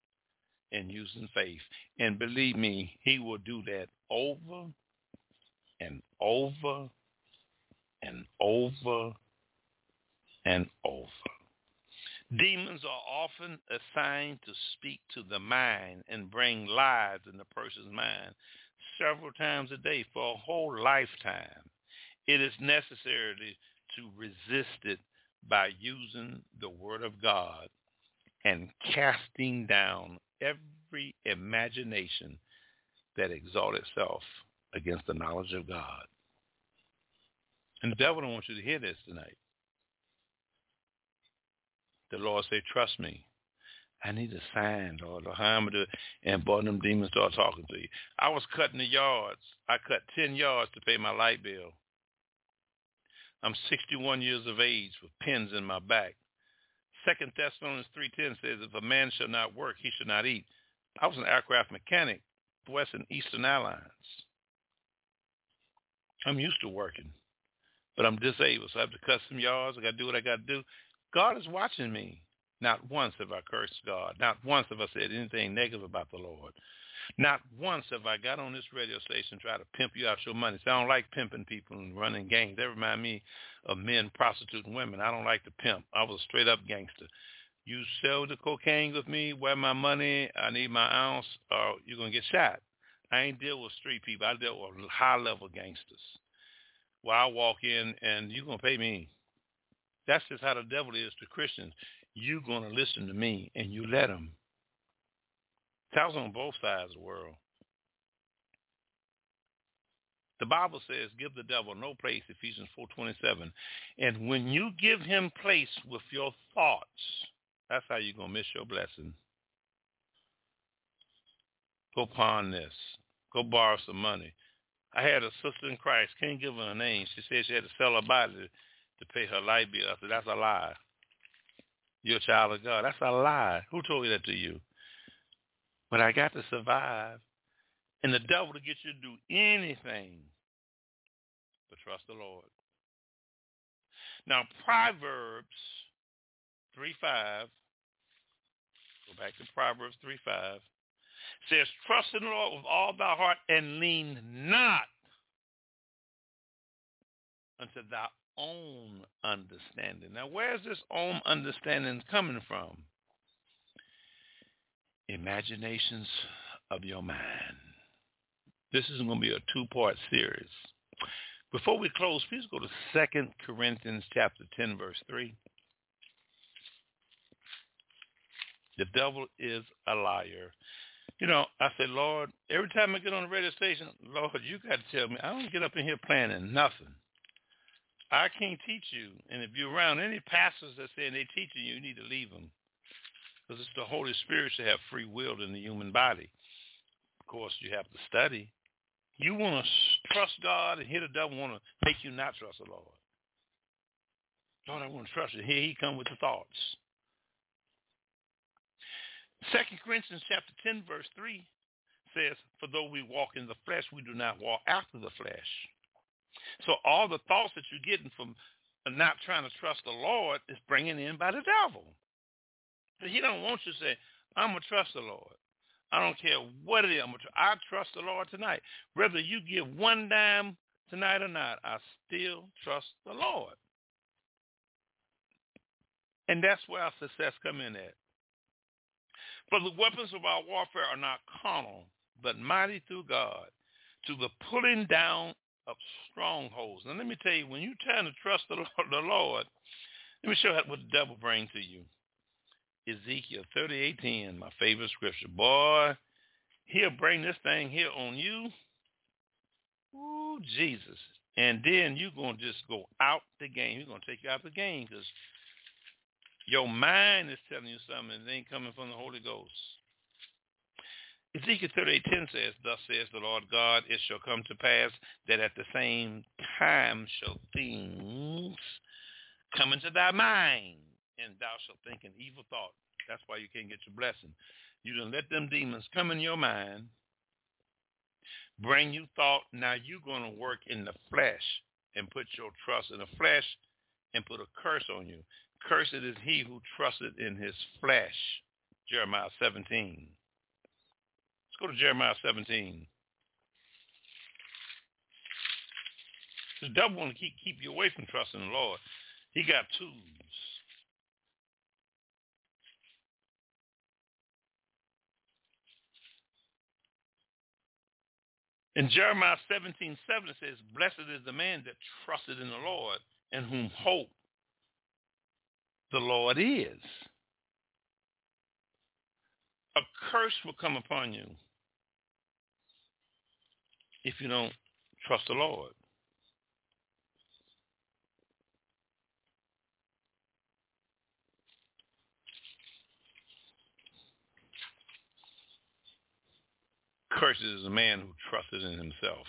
and using faith. And believe me, he will do that over and over and over and over. Demons are often assigned to speak to the mind and bring lies in the person's mind several times a day for a whole lifetime. It is necessary to resist it by using the word of God and casting down every imagination that exalt itself against the knowledge of God. And the devil don't want you to hear this tonight. The Lord say, trust me. I need a sign, Lord. Am I And boy, them demons start talking to you. I was cutting the yards. I cut 10 yards to pay my light bill. I'm 61 years of age with pins in my back. Second Thessalonians 3.10 says, if a man shall not work, he shall not eat. I was an aircraft mechanic, West and Eastern Airlines. I'm used to working, but I'm disabled, so I have to cut some yards. I got to do what I got to do. God is watching me. Not once have I cursed God. Not once have I said anything negative about the Lord. Not once have I got on this radio station tried to pimp you out your money. So I don't like pimping people and running gangs. They remind me of men prostituting women. I don't like to pimp. I was a straight up gangster. You sell the cocaine with me, where my money, I need my ounce, or you're to get shot. I ain't deal with street people. I deal with high level gangsters. Well, I walk in and you're going to pay me. That's just how the devil is to Christians. You're going to listen to me and you let him. That's on both sides of the world. The Bible says, give the devil no place, Ephesians 4.27. And when you give him place with your thoughts, that's how you're going to miss your blessing. Go pawn this. Go borrow some money. I had a sister in Christ, can't give her a name. She said she had to sell her body to pay her light bill. I said, that's a lie. You're a child of God. That's a lie. Who told you that to you? But I got to survive. And the devil to get you to do anything but trust the Lord. Now, Proverbs 3.5, go back to Proverbs 3.5, says, trust in the Lord with all thy heart and lean not unto thy own understanding. Now, where is this own understanding coming from? Imaginations of your mind. This is going to be a two-part series. Before we close, please go to 2 Corinthians chapter 10, verse 3. The devil is a liar. You know, I said, Lord, every time I get on the radio station, Lord, you got to tell me, I don't get up in here planning nothing. I can't teach you. And if you're around any pastors that say they're teaching you, you need to leave them. Because it's the Holy Spirit to have free will in the human body. Of course, you have to study. You want to trust God, and here the devil want to make you not trust the Lord. Lord, I want to trust you. Here he come with the thoughts. Second Corinthians chapter 10, verse 3 says, For though we walk in the flesh, we do not walk after the flesh. So all the thoughts that you're getting from not trying to trust the Lord is bringing in by the devil. But he don't want you to say, I'm going to trust the Lord. I don't care what it is. I'm going tr- I trust the Lord tonight. Whether you give one dime tonight or not, I still trust the Lord. And that's where our success come in at. For the weapons of our warfare are not carnal, but mighty through God to the pulling down of strongholds. Now let me tell you, when you're trying to trust the Lord, the Lord let me show you what the devil brings to you. Ezekiel 38:10, my favorite scripture. Boy, he'll bring this thing here on you. Ooh, Jesus. And then you're going to just go out the game. He's going to take you out the game because your mind is telling you something and it ain't coming from the Holy Ghost. Ezekiel 38:10 says, Thus says the Lord God, it shall come to pass that at the same time shall things come into thy mind, and thou shalt think an evil thought. That's why you can't get your blessing. You don't let them demons come in your mind, bring you thought. Now you're going to work in the flesh and put your trust in the flesh and put a curse on you. Cursed is he who trusted in his flesh. Jeremiah 17. Let's go to Jeremiah 17. The devil want to keep, keep you away from trusting the Lord. He got tools. In Jeremiah 17, 7, it says, Blessed is the man that trusted in the Lord and whom hope the Lord is. A curse will come upon you if you don't trust the Lord. Curses is a man who trusted in himself.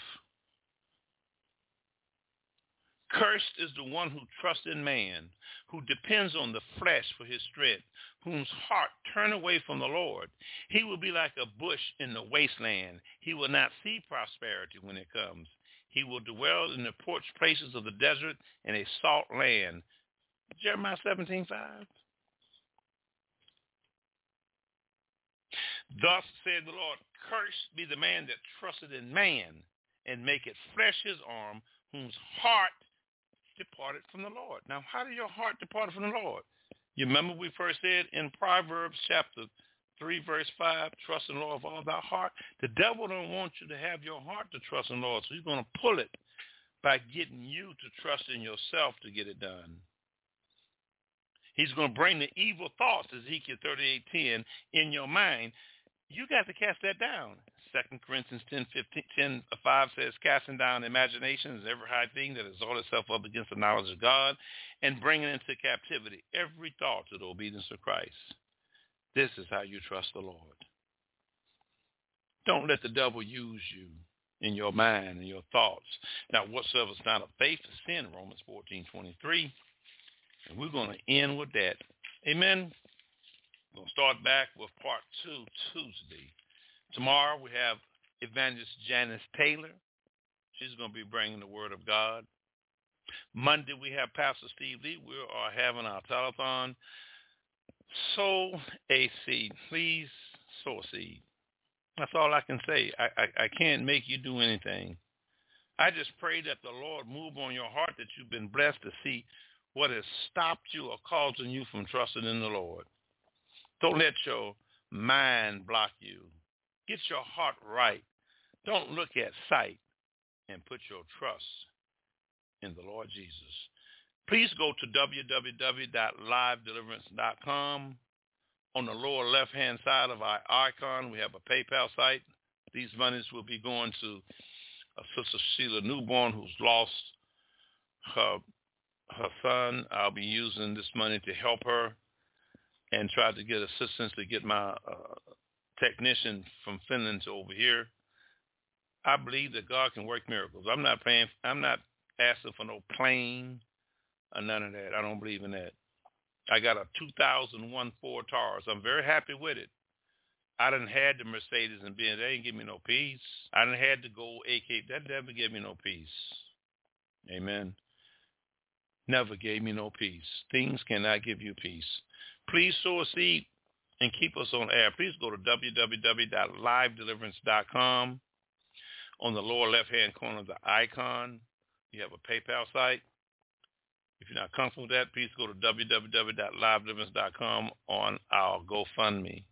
Cursed is the one who trusts in man, who depends on the flesh for his strength, whose heart turn away from the Lord. He will be like a bush in the wasteland. He will not see prosperity when it comes. He will dwell in the parched places of the desert in a salt land. Jeremiah 17, 5. Thus said the Lord, Cursed be the man that trusted in man and make it flesh his arm, whose heart departed from the Lord. Now, how did your heart depart from the Lord? You remember we first said in Proverbs chapter 3, verse 5, trust in the Lord with all thy heart. The devil don't want you to have your heart to trust in the Lord, so he's going to pull it by getting you to trust in yourself to get it done. He's going to bring the evil thoughts, Ezekiel 38.10, in your mind. You got to cast that down. Second Corinthians 10, 15, 10, uh, 5 says, casting down imaginations, every high thing that exalts itself up against the knowledge of God, and bringing into captivity every thought to the obedience of Christ. This is how you trust the Lord. Don't let the devil use you in your mind and your thoughts. Now, whatsoever is not of faith is sin, Romans 14, 23. And we're going to end with that. Amen. We're going to start back with part two Tuesday. Tomorrow we have Evangelist Janice Taylor. She's going to be bringing the Word of God. Monday we have Pastor Steve Lee. We are having our telethon. Sow a seed. Please sow a seed. That's all I can say. I, I, I can't make you do anything. I just pray that the Lord move on your heart that you've been blessed to see what has stopped you or causing you from trusting in the Lord. Don't let your mind block you. Get your heart right. Don't look at sight and put your trust in the Lord Jesus. Please go to www.livedeliverance.com. On the lower left-hand side of our icon, we have a PayPal site. These monies will be going to uh, Sister Sheila Newborn, who's lost her her son. I'll be using this money to help her and try to get assistance to get my uh, technician from Finland over here. I believe that God can work miracles. I'm not paying. I'm not asking for no plane or none of that. I don't believe in that. I got a 2001 Ford Taurus. I'm very happy with it. I didn't had the Mercedes and Benz. They didn't give me no peace. I didn't had the gold AK. That never gave me no peace. Amen. Never gave me no peace. Things cannot give you peace. Please sow a seed and keep us on air, please go to www.livedeliverance.com. On the lower left-hand corner of the icon, you have a PayPal site. If you're not comfortable with that, please go to www.livedeliverance.com on our GoFundMe.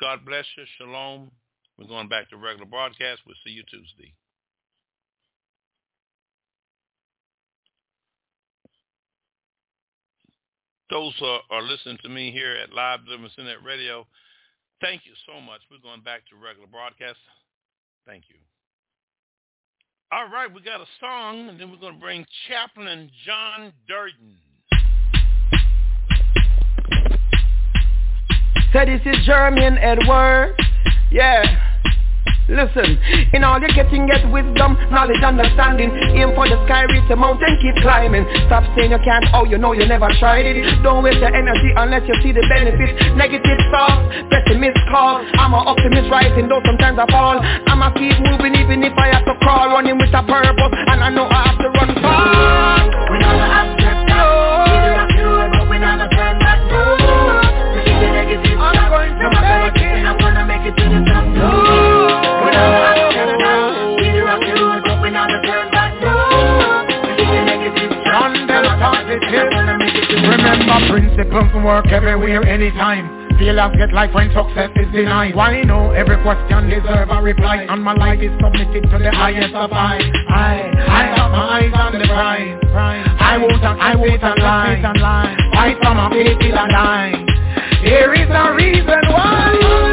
God bless you. Shalom. We're going back to regular broadcast. We'll see you Tuesday. Those who are listening to me here at Live Deliverance Internet Radio, thank you so much. We're going back to regular broadcast. Thank you. All right, we got a song, and then we're going to bring Chaplain John Durden. Say this is Jermaine Edward. Yeah. Listen, in all you're getting, get wisdom, knowledge, understanding. Aim for the sky, reach the mountain, keep climbing. Stop saying you can't, oh you know you never tried it. Don't waste your energy unless you see the benefits. Negative thoughts, pessimist calls. I'm an optimist rising, though sometimes I fall. I'ma keep moving even if I have to crawl. Running with a purpose, and I know I have to run far We never accept that Remember principles work everywhere, anytime. Failures get life when success is denied. Why no? Every question deserve a reply. And my life is submitted to the highest of I I, I got my eyes on the prize. I won't, I won't lie. Fight from a faith till I die. There is a reason why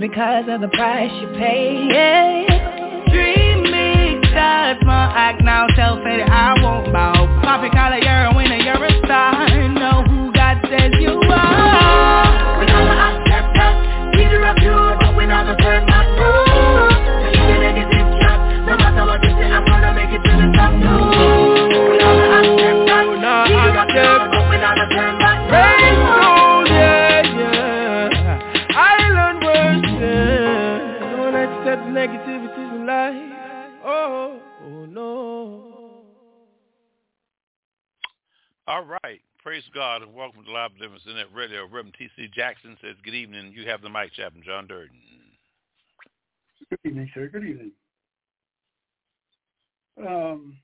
because of the price you pay. Internet Radio. Reverend T.C. Jackson says, good evening. You have the mic, Chaplain John Durden. Good evening, sir. Good evening. Um,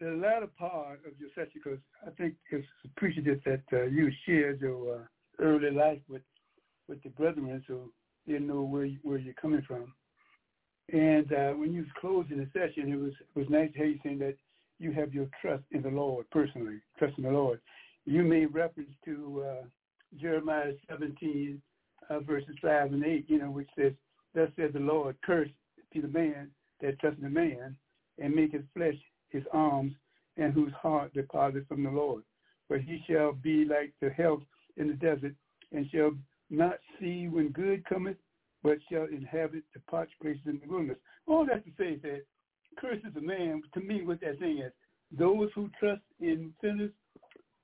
the latter part of your session, because I think it's appreciative that uh, you shared your uh, early life with with the brethren, so they know where you, where you're coming from. And uh, when you was closing the session, it was it was nice to hear you saying that you have your trust in the Lord personally, trust in the Lord. You made reference to uh, Jeremiah 17, uh, verses 5 and 8, you know, which says, Thus said the Lord, curse be the man that trusteth in man, and make his flesh his arms, and whose heart departed from the Lord. For he shall be like the health in the desert, and shall not see when good cometh, but shall inhabit the parched places in the wilderness. All that to say is that curses a man, to me what that thing is, those who trust in sinners,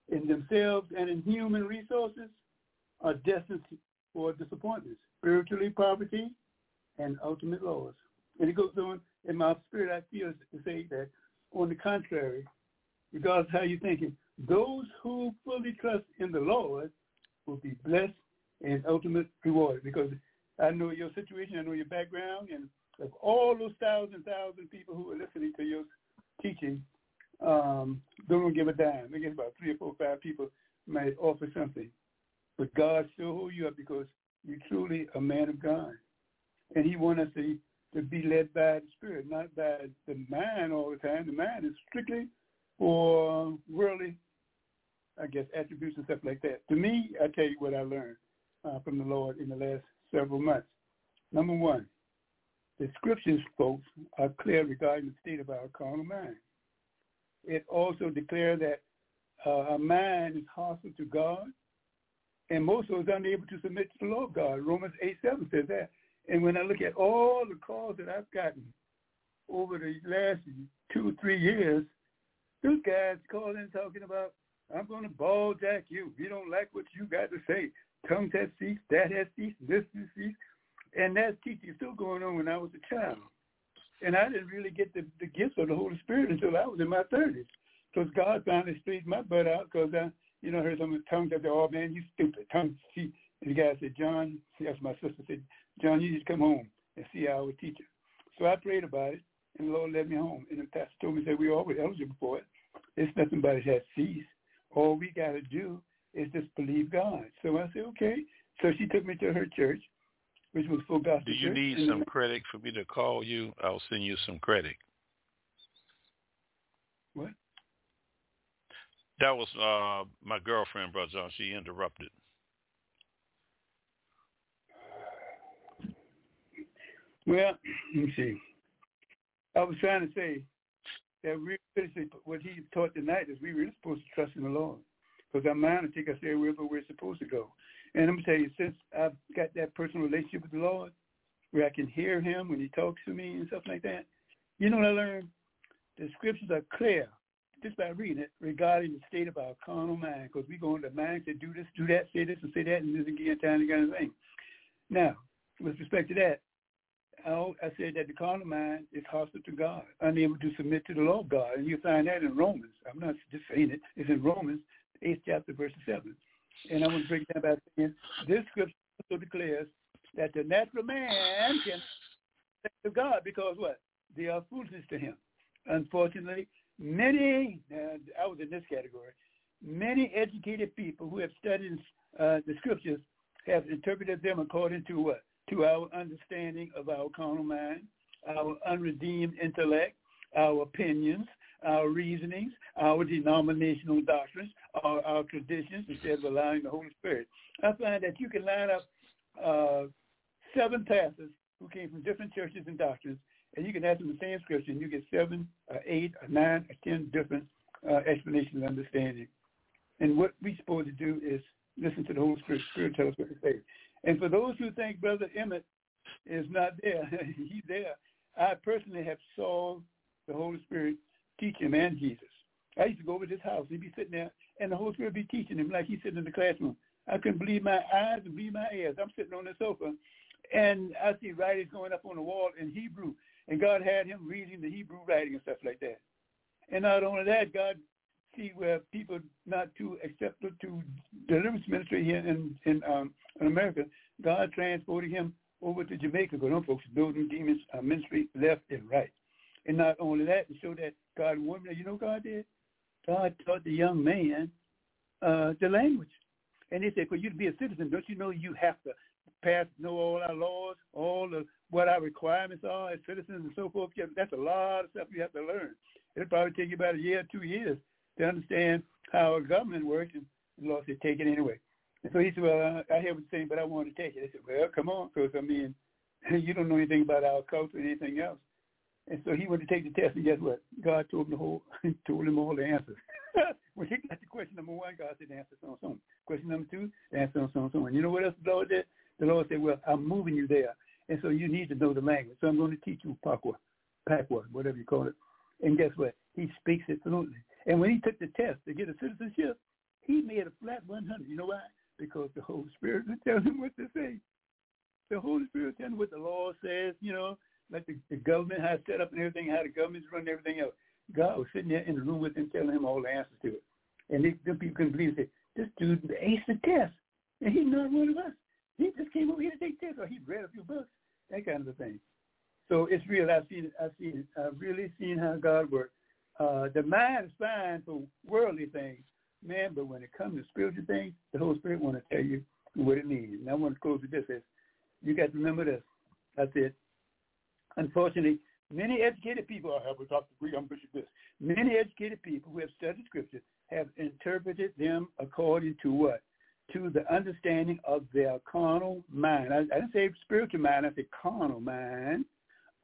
in themselves and in human resources are destined for disappointments, spiritually poverty, and ultimate loss. And it goes on, in my spirit I feel to say that on the contrary, regardless of how you're thinking, those who fully trust in the Lord will be blessed and ultimate reward because I know your situation, I know your background, and of all those thousand, thousand people who are listening to your teaching, um, they don't give a dime. I guess about three or four, five people might offer something. But God still hold you up because you're truly a man of God. And he wants us to, to be led by the Spirit, not by the mind all the time. The mind is strictly for worldly, I guess, attributes and stuff like that. To me, I tell you what I learned uh, from the Lord in the last several months. Number one, the scriptures, folks, are clear regarding the state of our carnal mind. It also declared that uh, our mind is hostile to God, and most of us unable to submit to the law of God. Romans 8, 7 says that. And when I look at all the calls that I've gotten over the last two, three years, those guys calling talking about, I'm going to ball jack you. You don't like what you got to say. Tongue has ceased, that has ceased, this has ceased. And that teaching still going on when I was a child. And I didn't really get the, the gifts of the Holy Spirit until I was in my 30s. Because God finally straightened my butt out because I, you know, heard some of the tongues that, oh, man, you stupid. Tongue, see. And the guy said, John, that's my sister said, John, you just come home and see our teacher. So I prayed about it, and the Lord led me home. And the pastor told me that we always eligible for it. It's nothing but it has ceased. All we got to do is just believe God. So I said, okay. So she took me to her church, which was full gospel. Do you church. need some credit for me to call you? I'll send you some credit. What? That was uh my girlfriend, brother John. She interrupted. Well, let me see. I was trying to say that we really, what he taught tonight is we really supposed to trust in the Lord. Because our mind will take us there wherever we're supposed to go. And let me tell you, since I've got that personal relationship with the Lord, where I can hear him when he talks to me and stuff like that, you know what I learned? The scriptures are clear just by reading it regarding the state of our carnal mind. Because we go into mind to do this, do that, say this, and say that, and this again, time and kind of thing. Now, with respect to that, I said that the carnal mind is hostile to God, unable to submit to the law of God. And you find that in Romans. I'm not just saying it. It's in Romans, 8th chapter, verse 7. And I want to break that by saying this scripture also declares that the natural man can to God because what? They are foolishness to him. Unfortunately, many, I was in this category, many educated people who have studied uh, the scriptures have interpreted them according to what? To our understanding of our carnal mind, our unredeemed intellect, our opinions, our reasonings, our denominational doctrines, our, our traditions, instead of allowing the Holy Spirit. I find that you can line up uh, seven pastors who came from different churches and doctrines, and you can ask them the same scripture, and you get seven, or eight, or nine, or ten different uh, explanations and understanding. And what we're supposed to do is listen to the Holy Spirit. Spirit tell us what to say. And for those who think Brother Emmitt is not there, he's there. I personally have saw the Holy Spirit teach him and Jesus. I used to go over to his house. He'd be sitting there, and the Holy Spirit would be teaching him like he's sitting in the classroom. I couldn't believe my eyes and believe my ears. I'm sitting on the sofa, and I see writings going up on the wall in Hebrew, and God had him reading the Hebrew writing and stuff like that. And not only that, God see where people not too accepted to deliverance ministry here in in, um, in America, God transported him over to Jamaica because them folks building demons uh, ministry left and right. And not only that, to show that God me, you know God did? God taught the young man uh, the language. And he said, for you to be a citizen, don't you know you have to pass, know all our laws, all the what our requirements are as citizens and so forth. That's a lot of stuff you have to learn. It'll probably take you about a year, two years to understand how a government works. And the Lord said, take it anyway. And so he said, well, I hear what you're saying, but I want to take it. I said, well, come on, because, I mean, you don't know anything about our culture or anything else. And so he went to take the test, and guess what? God told him the whole, told him all the answers. when he got to question number one, God said, answer so and so. Question number two, the answer so and so. And you know what else the Lord did? The Lord said, well, I'm moving you there. And so you need to know the language. So I'm going to teach you Pakwa, Pakwa, whatever you call it. And guess what? He speaks it fluently. And when he took the test to get a citizenship, he made a flat 100. You know why? Because the Holy Spirit would tell him what to say. The Holy Spirit would tell him what the law says, you know, like the, the government, how it's set up and everything, how the government's running everything else. God was sitting there in the room with him, telling him all the answers to it. And they, them people couldn't believe it. This dude aced the test, and he's not one of us. He just came over here to take tests, or he read a few books, that kind of a thing. So it's real. I've seen it. I've seen it. I've really seen how God works. Uh, the mind is fine for worldly things, man, but when it comes to spiritual things, the Holy Spirit want to tell you what it means. And I want to close with this: is you got to remember this. I said, Unfortunately, many educated people, I have a Dr. Greek, I'm Bishop this, many educated people who have studied scripture have interpreted them according to what? To the understanding of their carnal mind. I, I didn't say spiritual mind, I said carnal mind.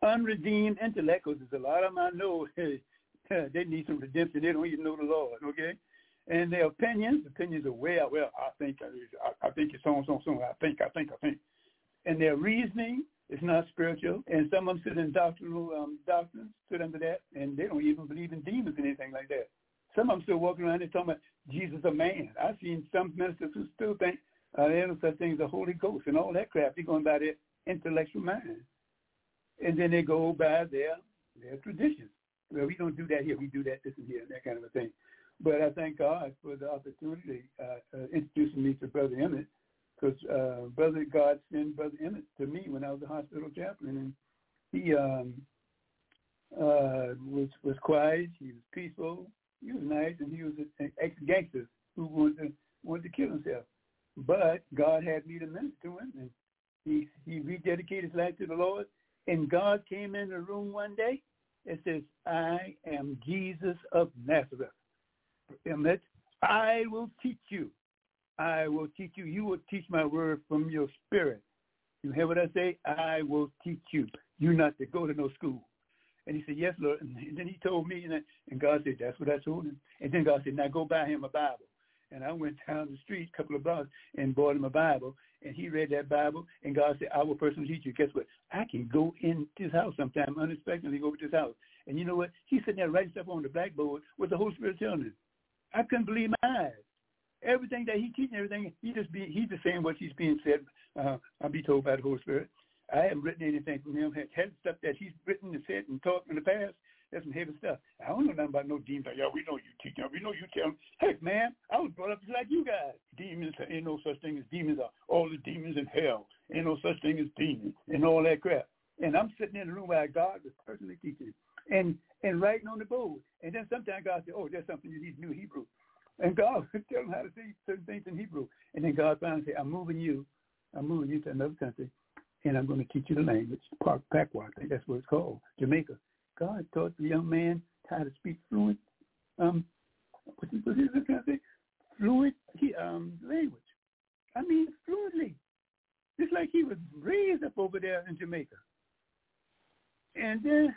Unredeemed intellect, because there's a lot of them I know, they need some redemption. They don't even know the Lord, okay? And their opinions, opinions are well, well, I think, I, I think it's so and so and so. I think, I think, I think. And their reasoning is not spiritual. And some of them sit in doctrinal um, doctrines, sit under that, and they don't even believe in demons and anything like that. Some of them still walking around and talking about Jesus a man. I've seen some ministers who still think uh, there's no such thing as the Holy Ghost and all that crap. They're going by their intellectual mind. And then they go by their their traditions. Well, we don't do that here. We do that this and here and that kind of a thing. But I thank God for the opportunity uh, uh, introducing me to Brother Emmitt because uh, Brother God sent Brother Emmitt to me when I was a hospital chaplain, and he um, uh, was was quiet. He was peaceful. He was nice, and he was an ex-gangster who wanted to, wanted to kill himself. But God had me to minister to him, and he he rededicated his life to the Lord. And God came in the room one day and says, "I am Jesus of Nazareth." Emmitt, I will teach you. I will teach you. You will teach my word from your spirit. You hear what I say? I will teach you. You not to go to no school. And he said, yes, Lord. And then he told me, and, I, and God said, that's what I told him. And then God said, now go buy him a Bible. And I went down the street, a couple of blocks, and bought him a Bible. And he read that Bible, and God said, I will personally teach you. Guess what? I can go in his house sometime, unexpectedly go to his house. And you know what? He's sitting there writing stuff on the blackboard with the Holy Spirit telling him. I couldn't believe my eyes. Everything that he teaching, everything he just be he's just saying what he's being said. Uh, I'll be told by the Holy Spirit. I haven't written anything from him. Had, had stuff that he's written and said and talked in the past. That's some heavy stuff. I don't know nothing about no demons. Like, yeah, we know you teach them. We know you tell them. Heck, man, I was brought up just like you guys. Demons, ain't no such thing as demons. All the demons in hell. Ain't no such thing as demons and all that crap. And I'm sitting in the room where God was personally teaching and and writing on the board. And then sometimes God said, oh, there's something you need to know Hebrew. And God would tell him how to say certain things in Hebrew. And then God finally said, I'm moving you. I'm moving you to another country, and I'm going to teach you the language. Patois, I think that's what it's called, Jamaica. God taught the young man how to speak fluent, um, what trying to say? Fluent um, language. I mean, fluently. Just like he was raised up over there in Jamaica. And then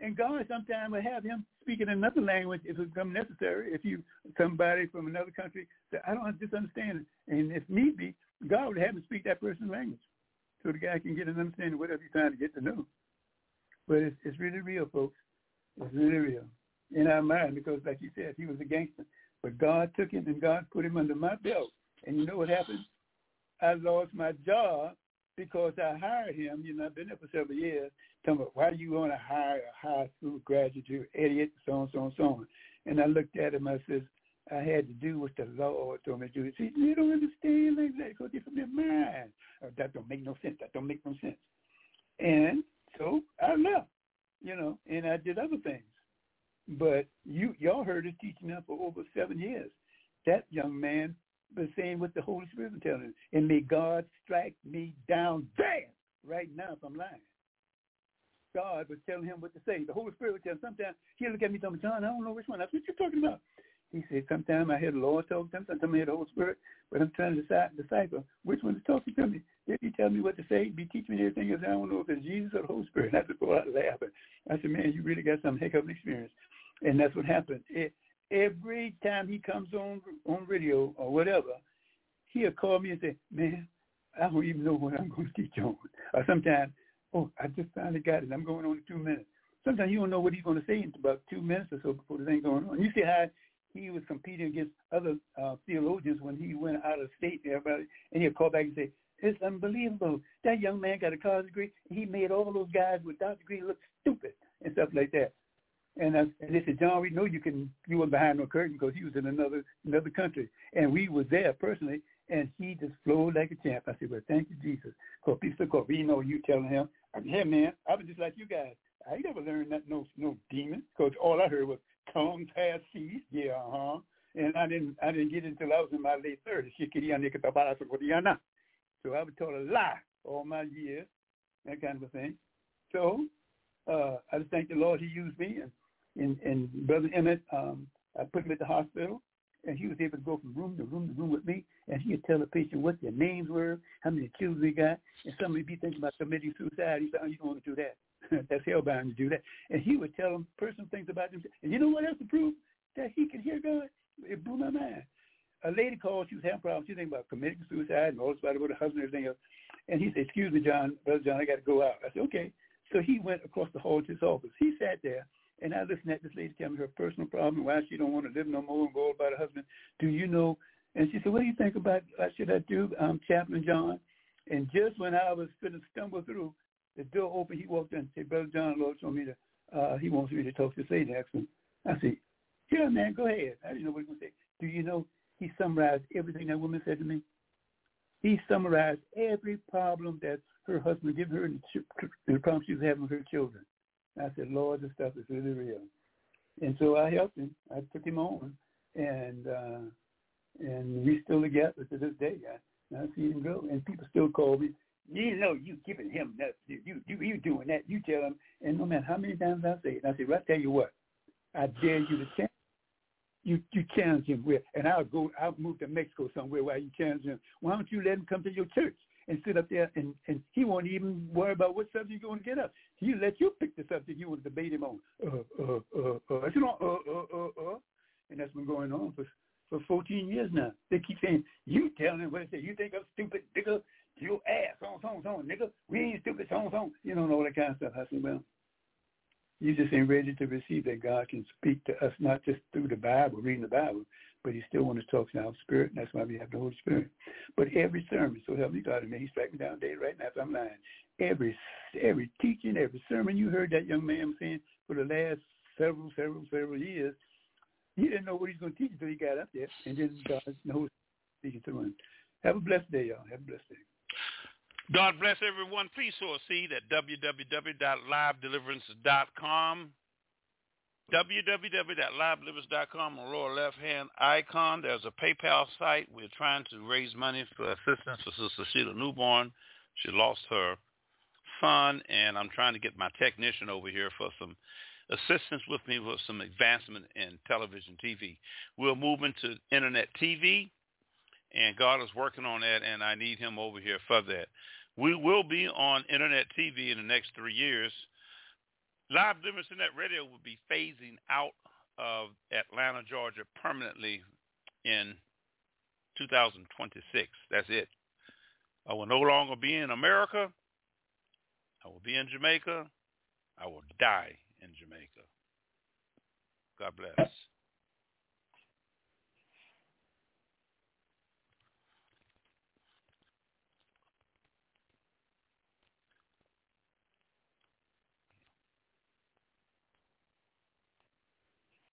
and God sometimes will have him speak in another language if it becomes necessary. If you somebody from another country that I don't just understand it, and if need be, God would have him speak that person's language, so the guy can get an understanding of whatever he's trying to get to know. But it's it's really real, folks. It's really real in our mind because, like you said, he was a gangster, but God took him and God put him under my belt. And you know what happened? I lost my job because I hired him. You know, I've been there for several years. Tell me, why do you want to hire a high school graduate, idiot, so on, so on, so on. And I looked at him. I says, I had to do what the Lord told me to do. See, you don't understand like that because it's from your mind. Uh, that don't make no sense. That don't make no sense. And so I left, you know, and I did other things. But you, y'all heard us teaching now for over seven years. That young man the same with the Holy Spirit was telling him. And may God strike me down there right now if I'm lying. God was telling him what to say. The Holy Spirit would tell him sometimes he'll look at me and tell me, John, I don't know which one. That's what you're talking about. He said, sometimes I hear the Lord talk to him, sometimes I hear the Holy Spirit, but I'm trying to decide, decipher which one is talking to me. If he tell me what to say, be teaching me everything else, I don't know if it's Jesus or the Holy Spirit. Before I laugh. I said, man, you really got some heck of an experience. And that's what happened. It, every time he comes on on radio or whatever, he'll call me and say, "Man, I don't even know what I'm going to teach on." Or sometimes, "Oh, I just finally got it. I'm going on in two minutes." Sometimes you don't know what he's going to say in about two minutes or so before the thing going on. You see how he was competing against other uh, theologians when he went out of state and everybody, and he'll call back and say, "It's unbelievable. That young man got a college degree. He made all those guys without degree look stupid and stuff like that." And, and they said, John, we know you can you were behind no curtain because he was in another another country, and we was there personally, and he just flowed like a champ. I said, well, thank you, Jesus. Because people we know you telling him, I said, hey man, I was just like you guys. I ain't never learned that no no demon because all I heard was tongue pass seas, yeah, uh huh. And I didn't I didn't get it until I was in my late thirties. So I was told a lie all my years, that kind of a thing. So uh, I just thank the Lord He used me and and, and Brother Emmitt, um, I put him at the hospital and he was able to go from room to room to room with me, and he would tell the patient what their names were, how many children they got, and somebody be thinking about committing suicide. He said, oh, you don't want to do that. That's hellbound to do that. And he would tell them personal things about them. And you know what else to prove? That he could hear God. It blew my mind. A lady called, she was having problems. She was thinking about committing suicide and all this about her husband and everything else. And he said, excuse me, John, Brother John, I got to go out. I said, okay. So he went across the hall to his office. He sat there and I listened at this lady tell me her personal problem, why she don't want to live no more and go about her husband. Do you know? And she said, what do you think about, what should I do, um, Chaplain John? And just when I was going to stumble through, the door opened. He walked in and said, Brother John, Lord told me to, uh, he wants me to talk to Satan. Him. I said, yeah, man, go ahead. I didn't know what he was going to say. Do you know he summarized everything that woman said to me? He summarized every problem that her husband gave her and the problem she was having with her children. I said, Lord, this stuff is really real. And so I helped him. I took him on, and uh, and we still together to this day. I, I see him go, and people still call me. You know, you giving him that. You you you doing that. You tell him, and no matter how many times I say it, I say, well, I tell you what, I dare you to challenge. You you challenge him with, and I'll go. I'll move to Mexico somewhere while you challenge him. Why don't you let him come to your church? and sit up there and, and he won't even worry about what subject you're going to get up. He let you pick the subject you want to debate him on. Uh, uh, uh, uh, you know, uh, uh, uh, uh. And that's been going on for for 14 years now. They keep saying, you telling him what they say. You think I'm stupid, nigga? You ass, on, on, on, nigga. We ain't stupid, on, on. You know, and all that kind of stuff. I said, well, you just ain't ready to receive that God can speak to us, not just through the Bible, reading the Bible, but he still wants to talk to our spirit, and that's why we have the Holy Spirit. But every sermon, so help me God, and he strike me down day right now if I'm lying. Every every teaching, every sermon you heard that young man saying for the last several, several, several years, he didn't know what he's going to teach until he got up there, and then God knows speaking to him. Have a blessed day, y'all. Have a blessed day. God bless everyone. Please sow a seed at www.livedeliverance.com www.livedeliverance.com on lower left-hand icon. There's a PayPal site. We're trying to raise money for assistance for Sister Sheila Newborn. She lost her son, and I'm trying to get my technician over here for some assistance with me with some advancement in television TV. We're moving to internet TV, and God is working on that, and I need him over here for that. We will be on internet TV in the next three years – Live Deliverance Internet Radio will be phasing out of Atlanta, Georgia permanently in 2026. That's it. I will no longer be in America. I will be in Jamaica. I will die in Jamaica. God bless.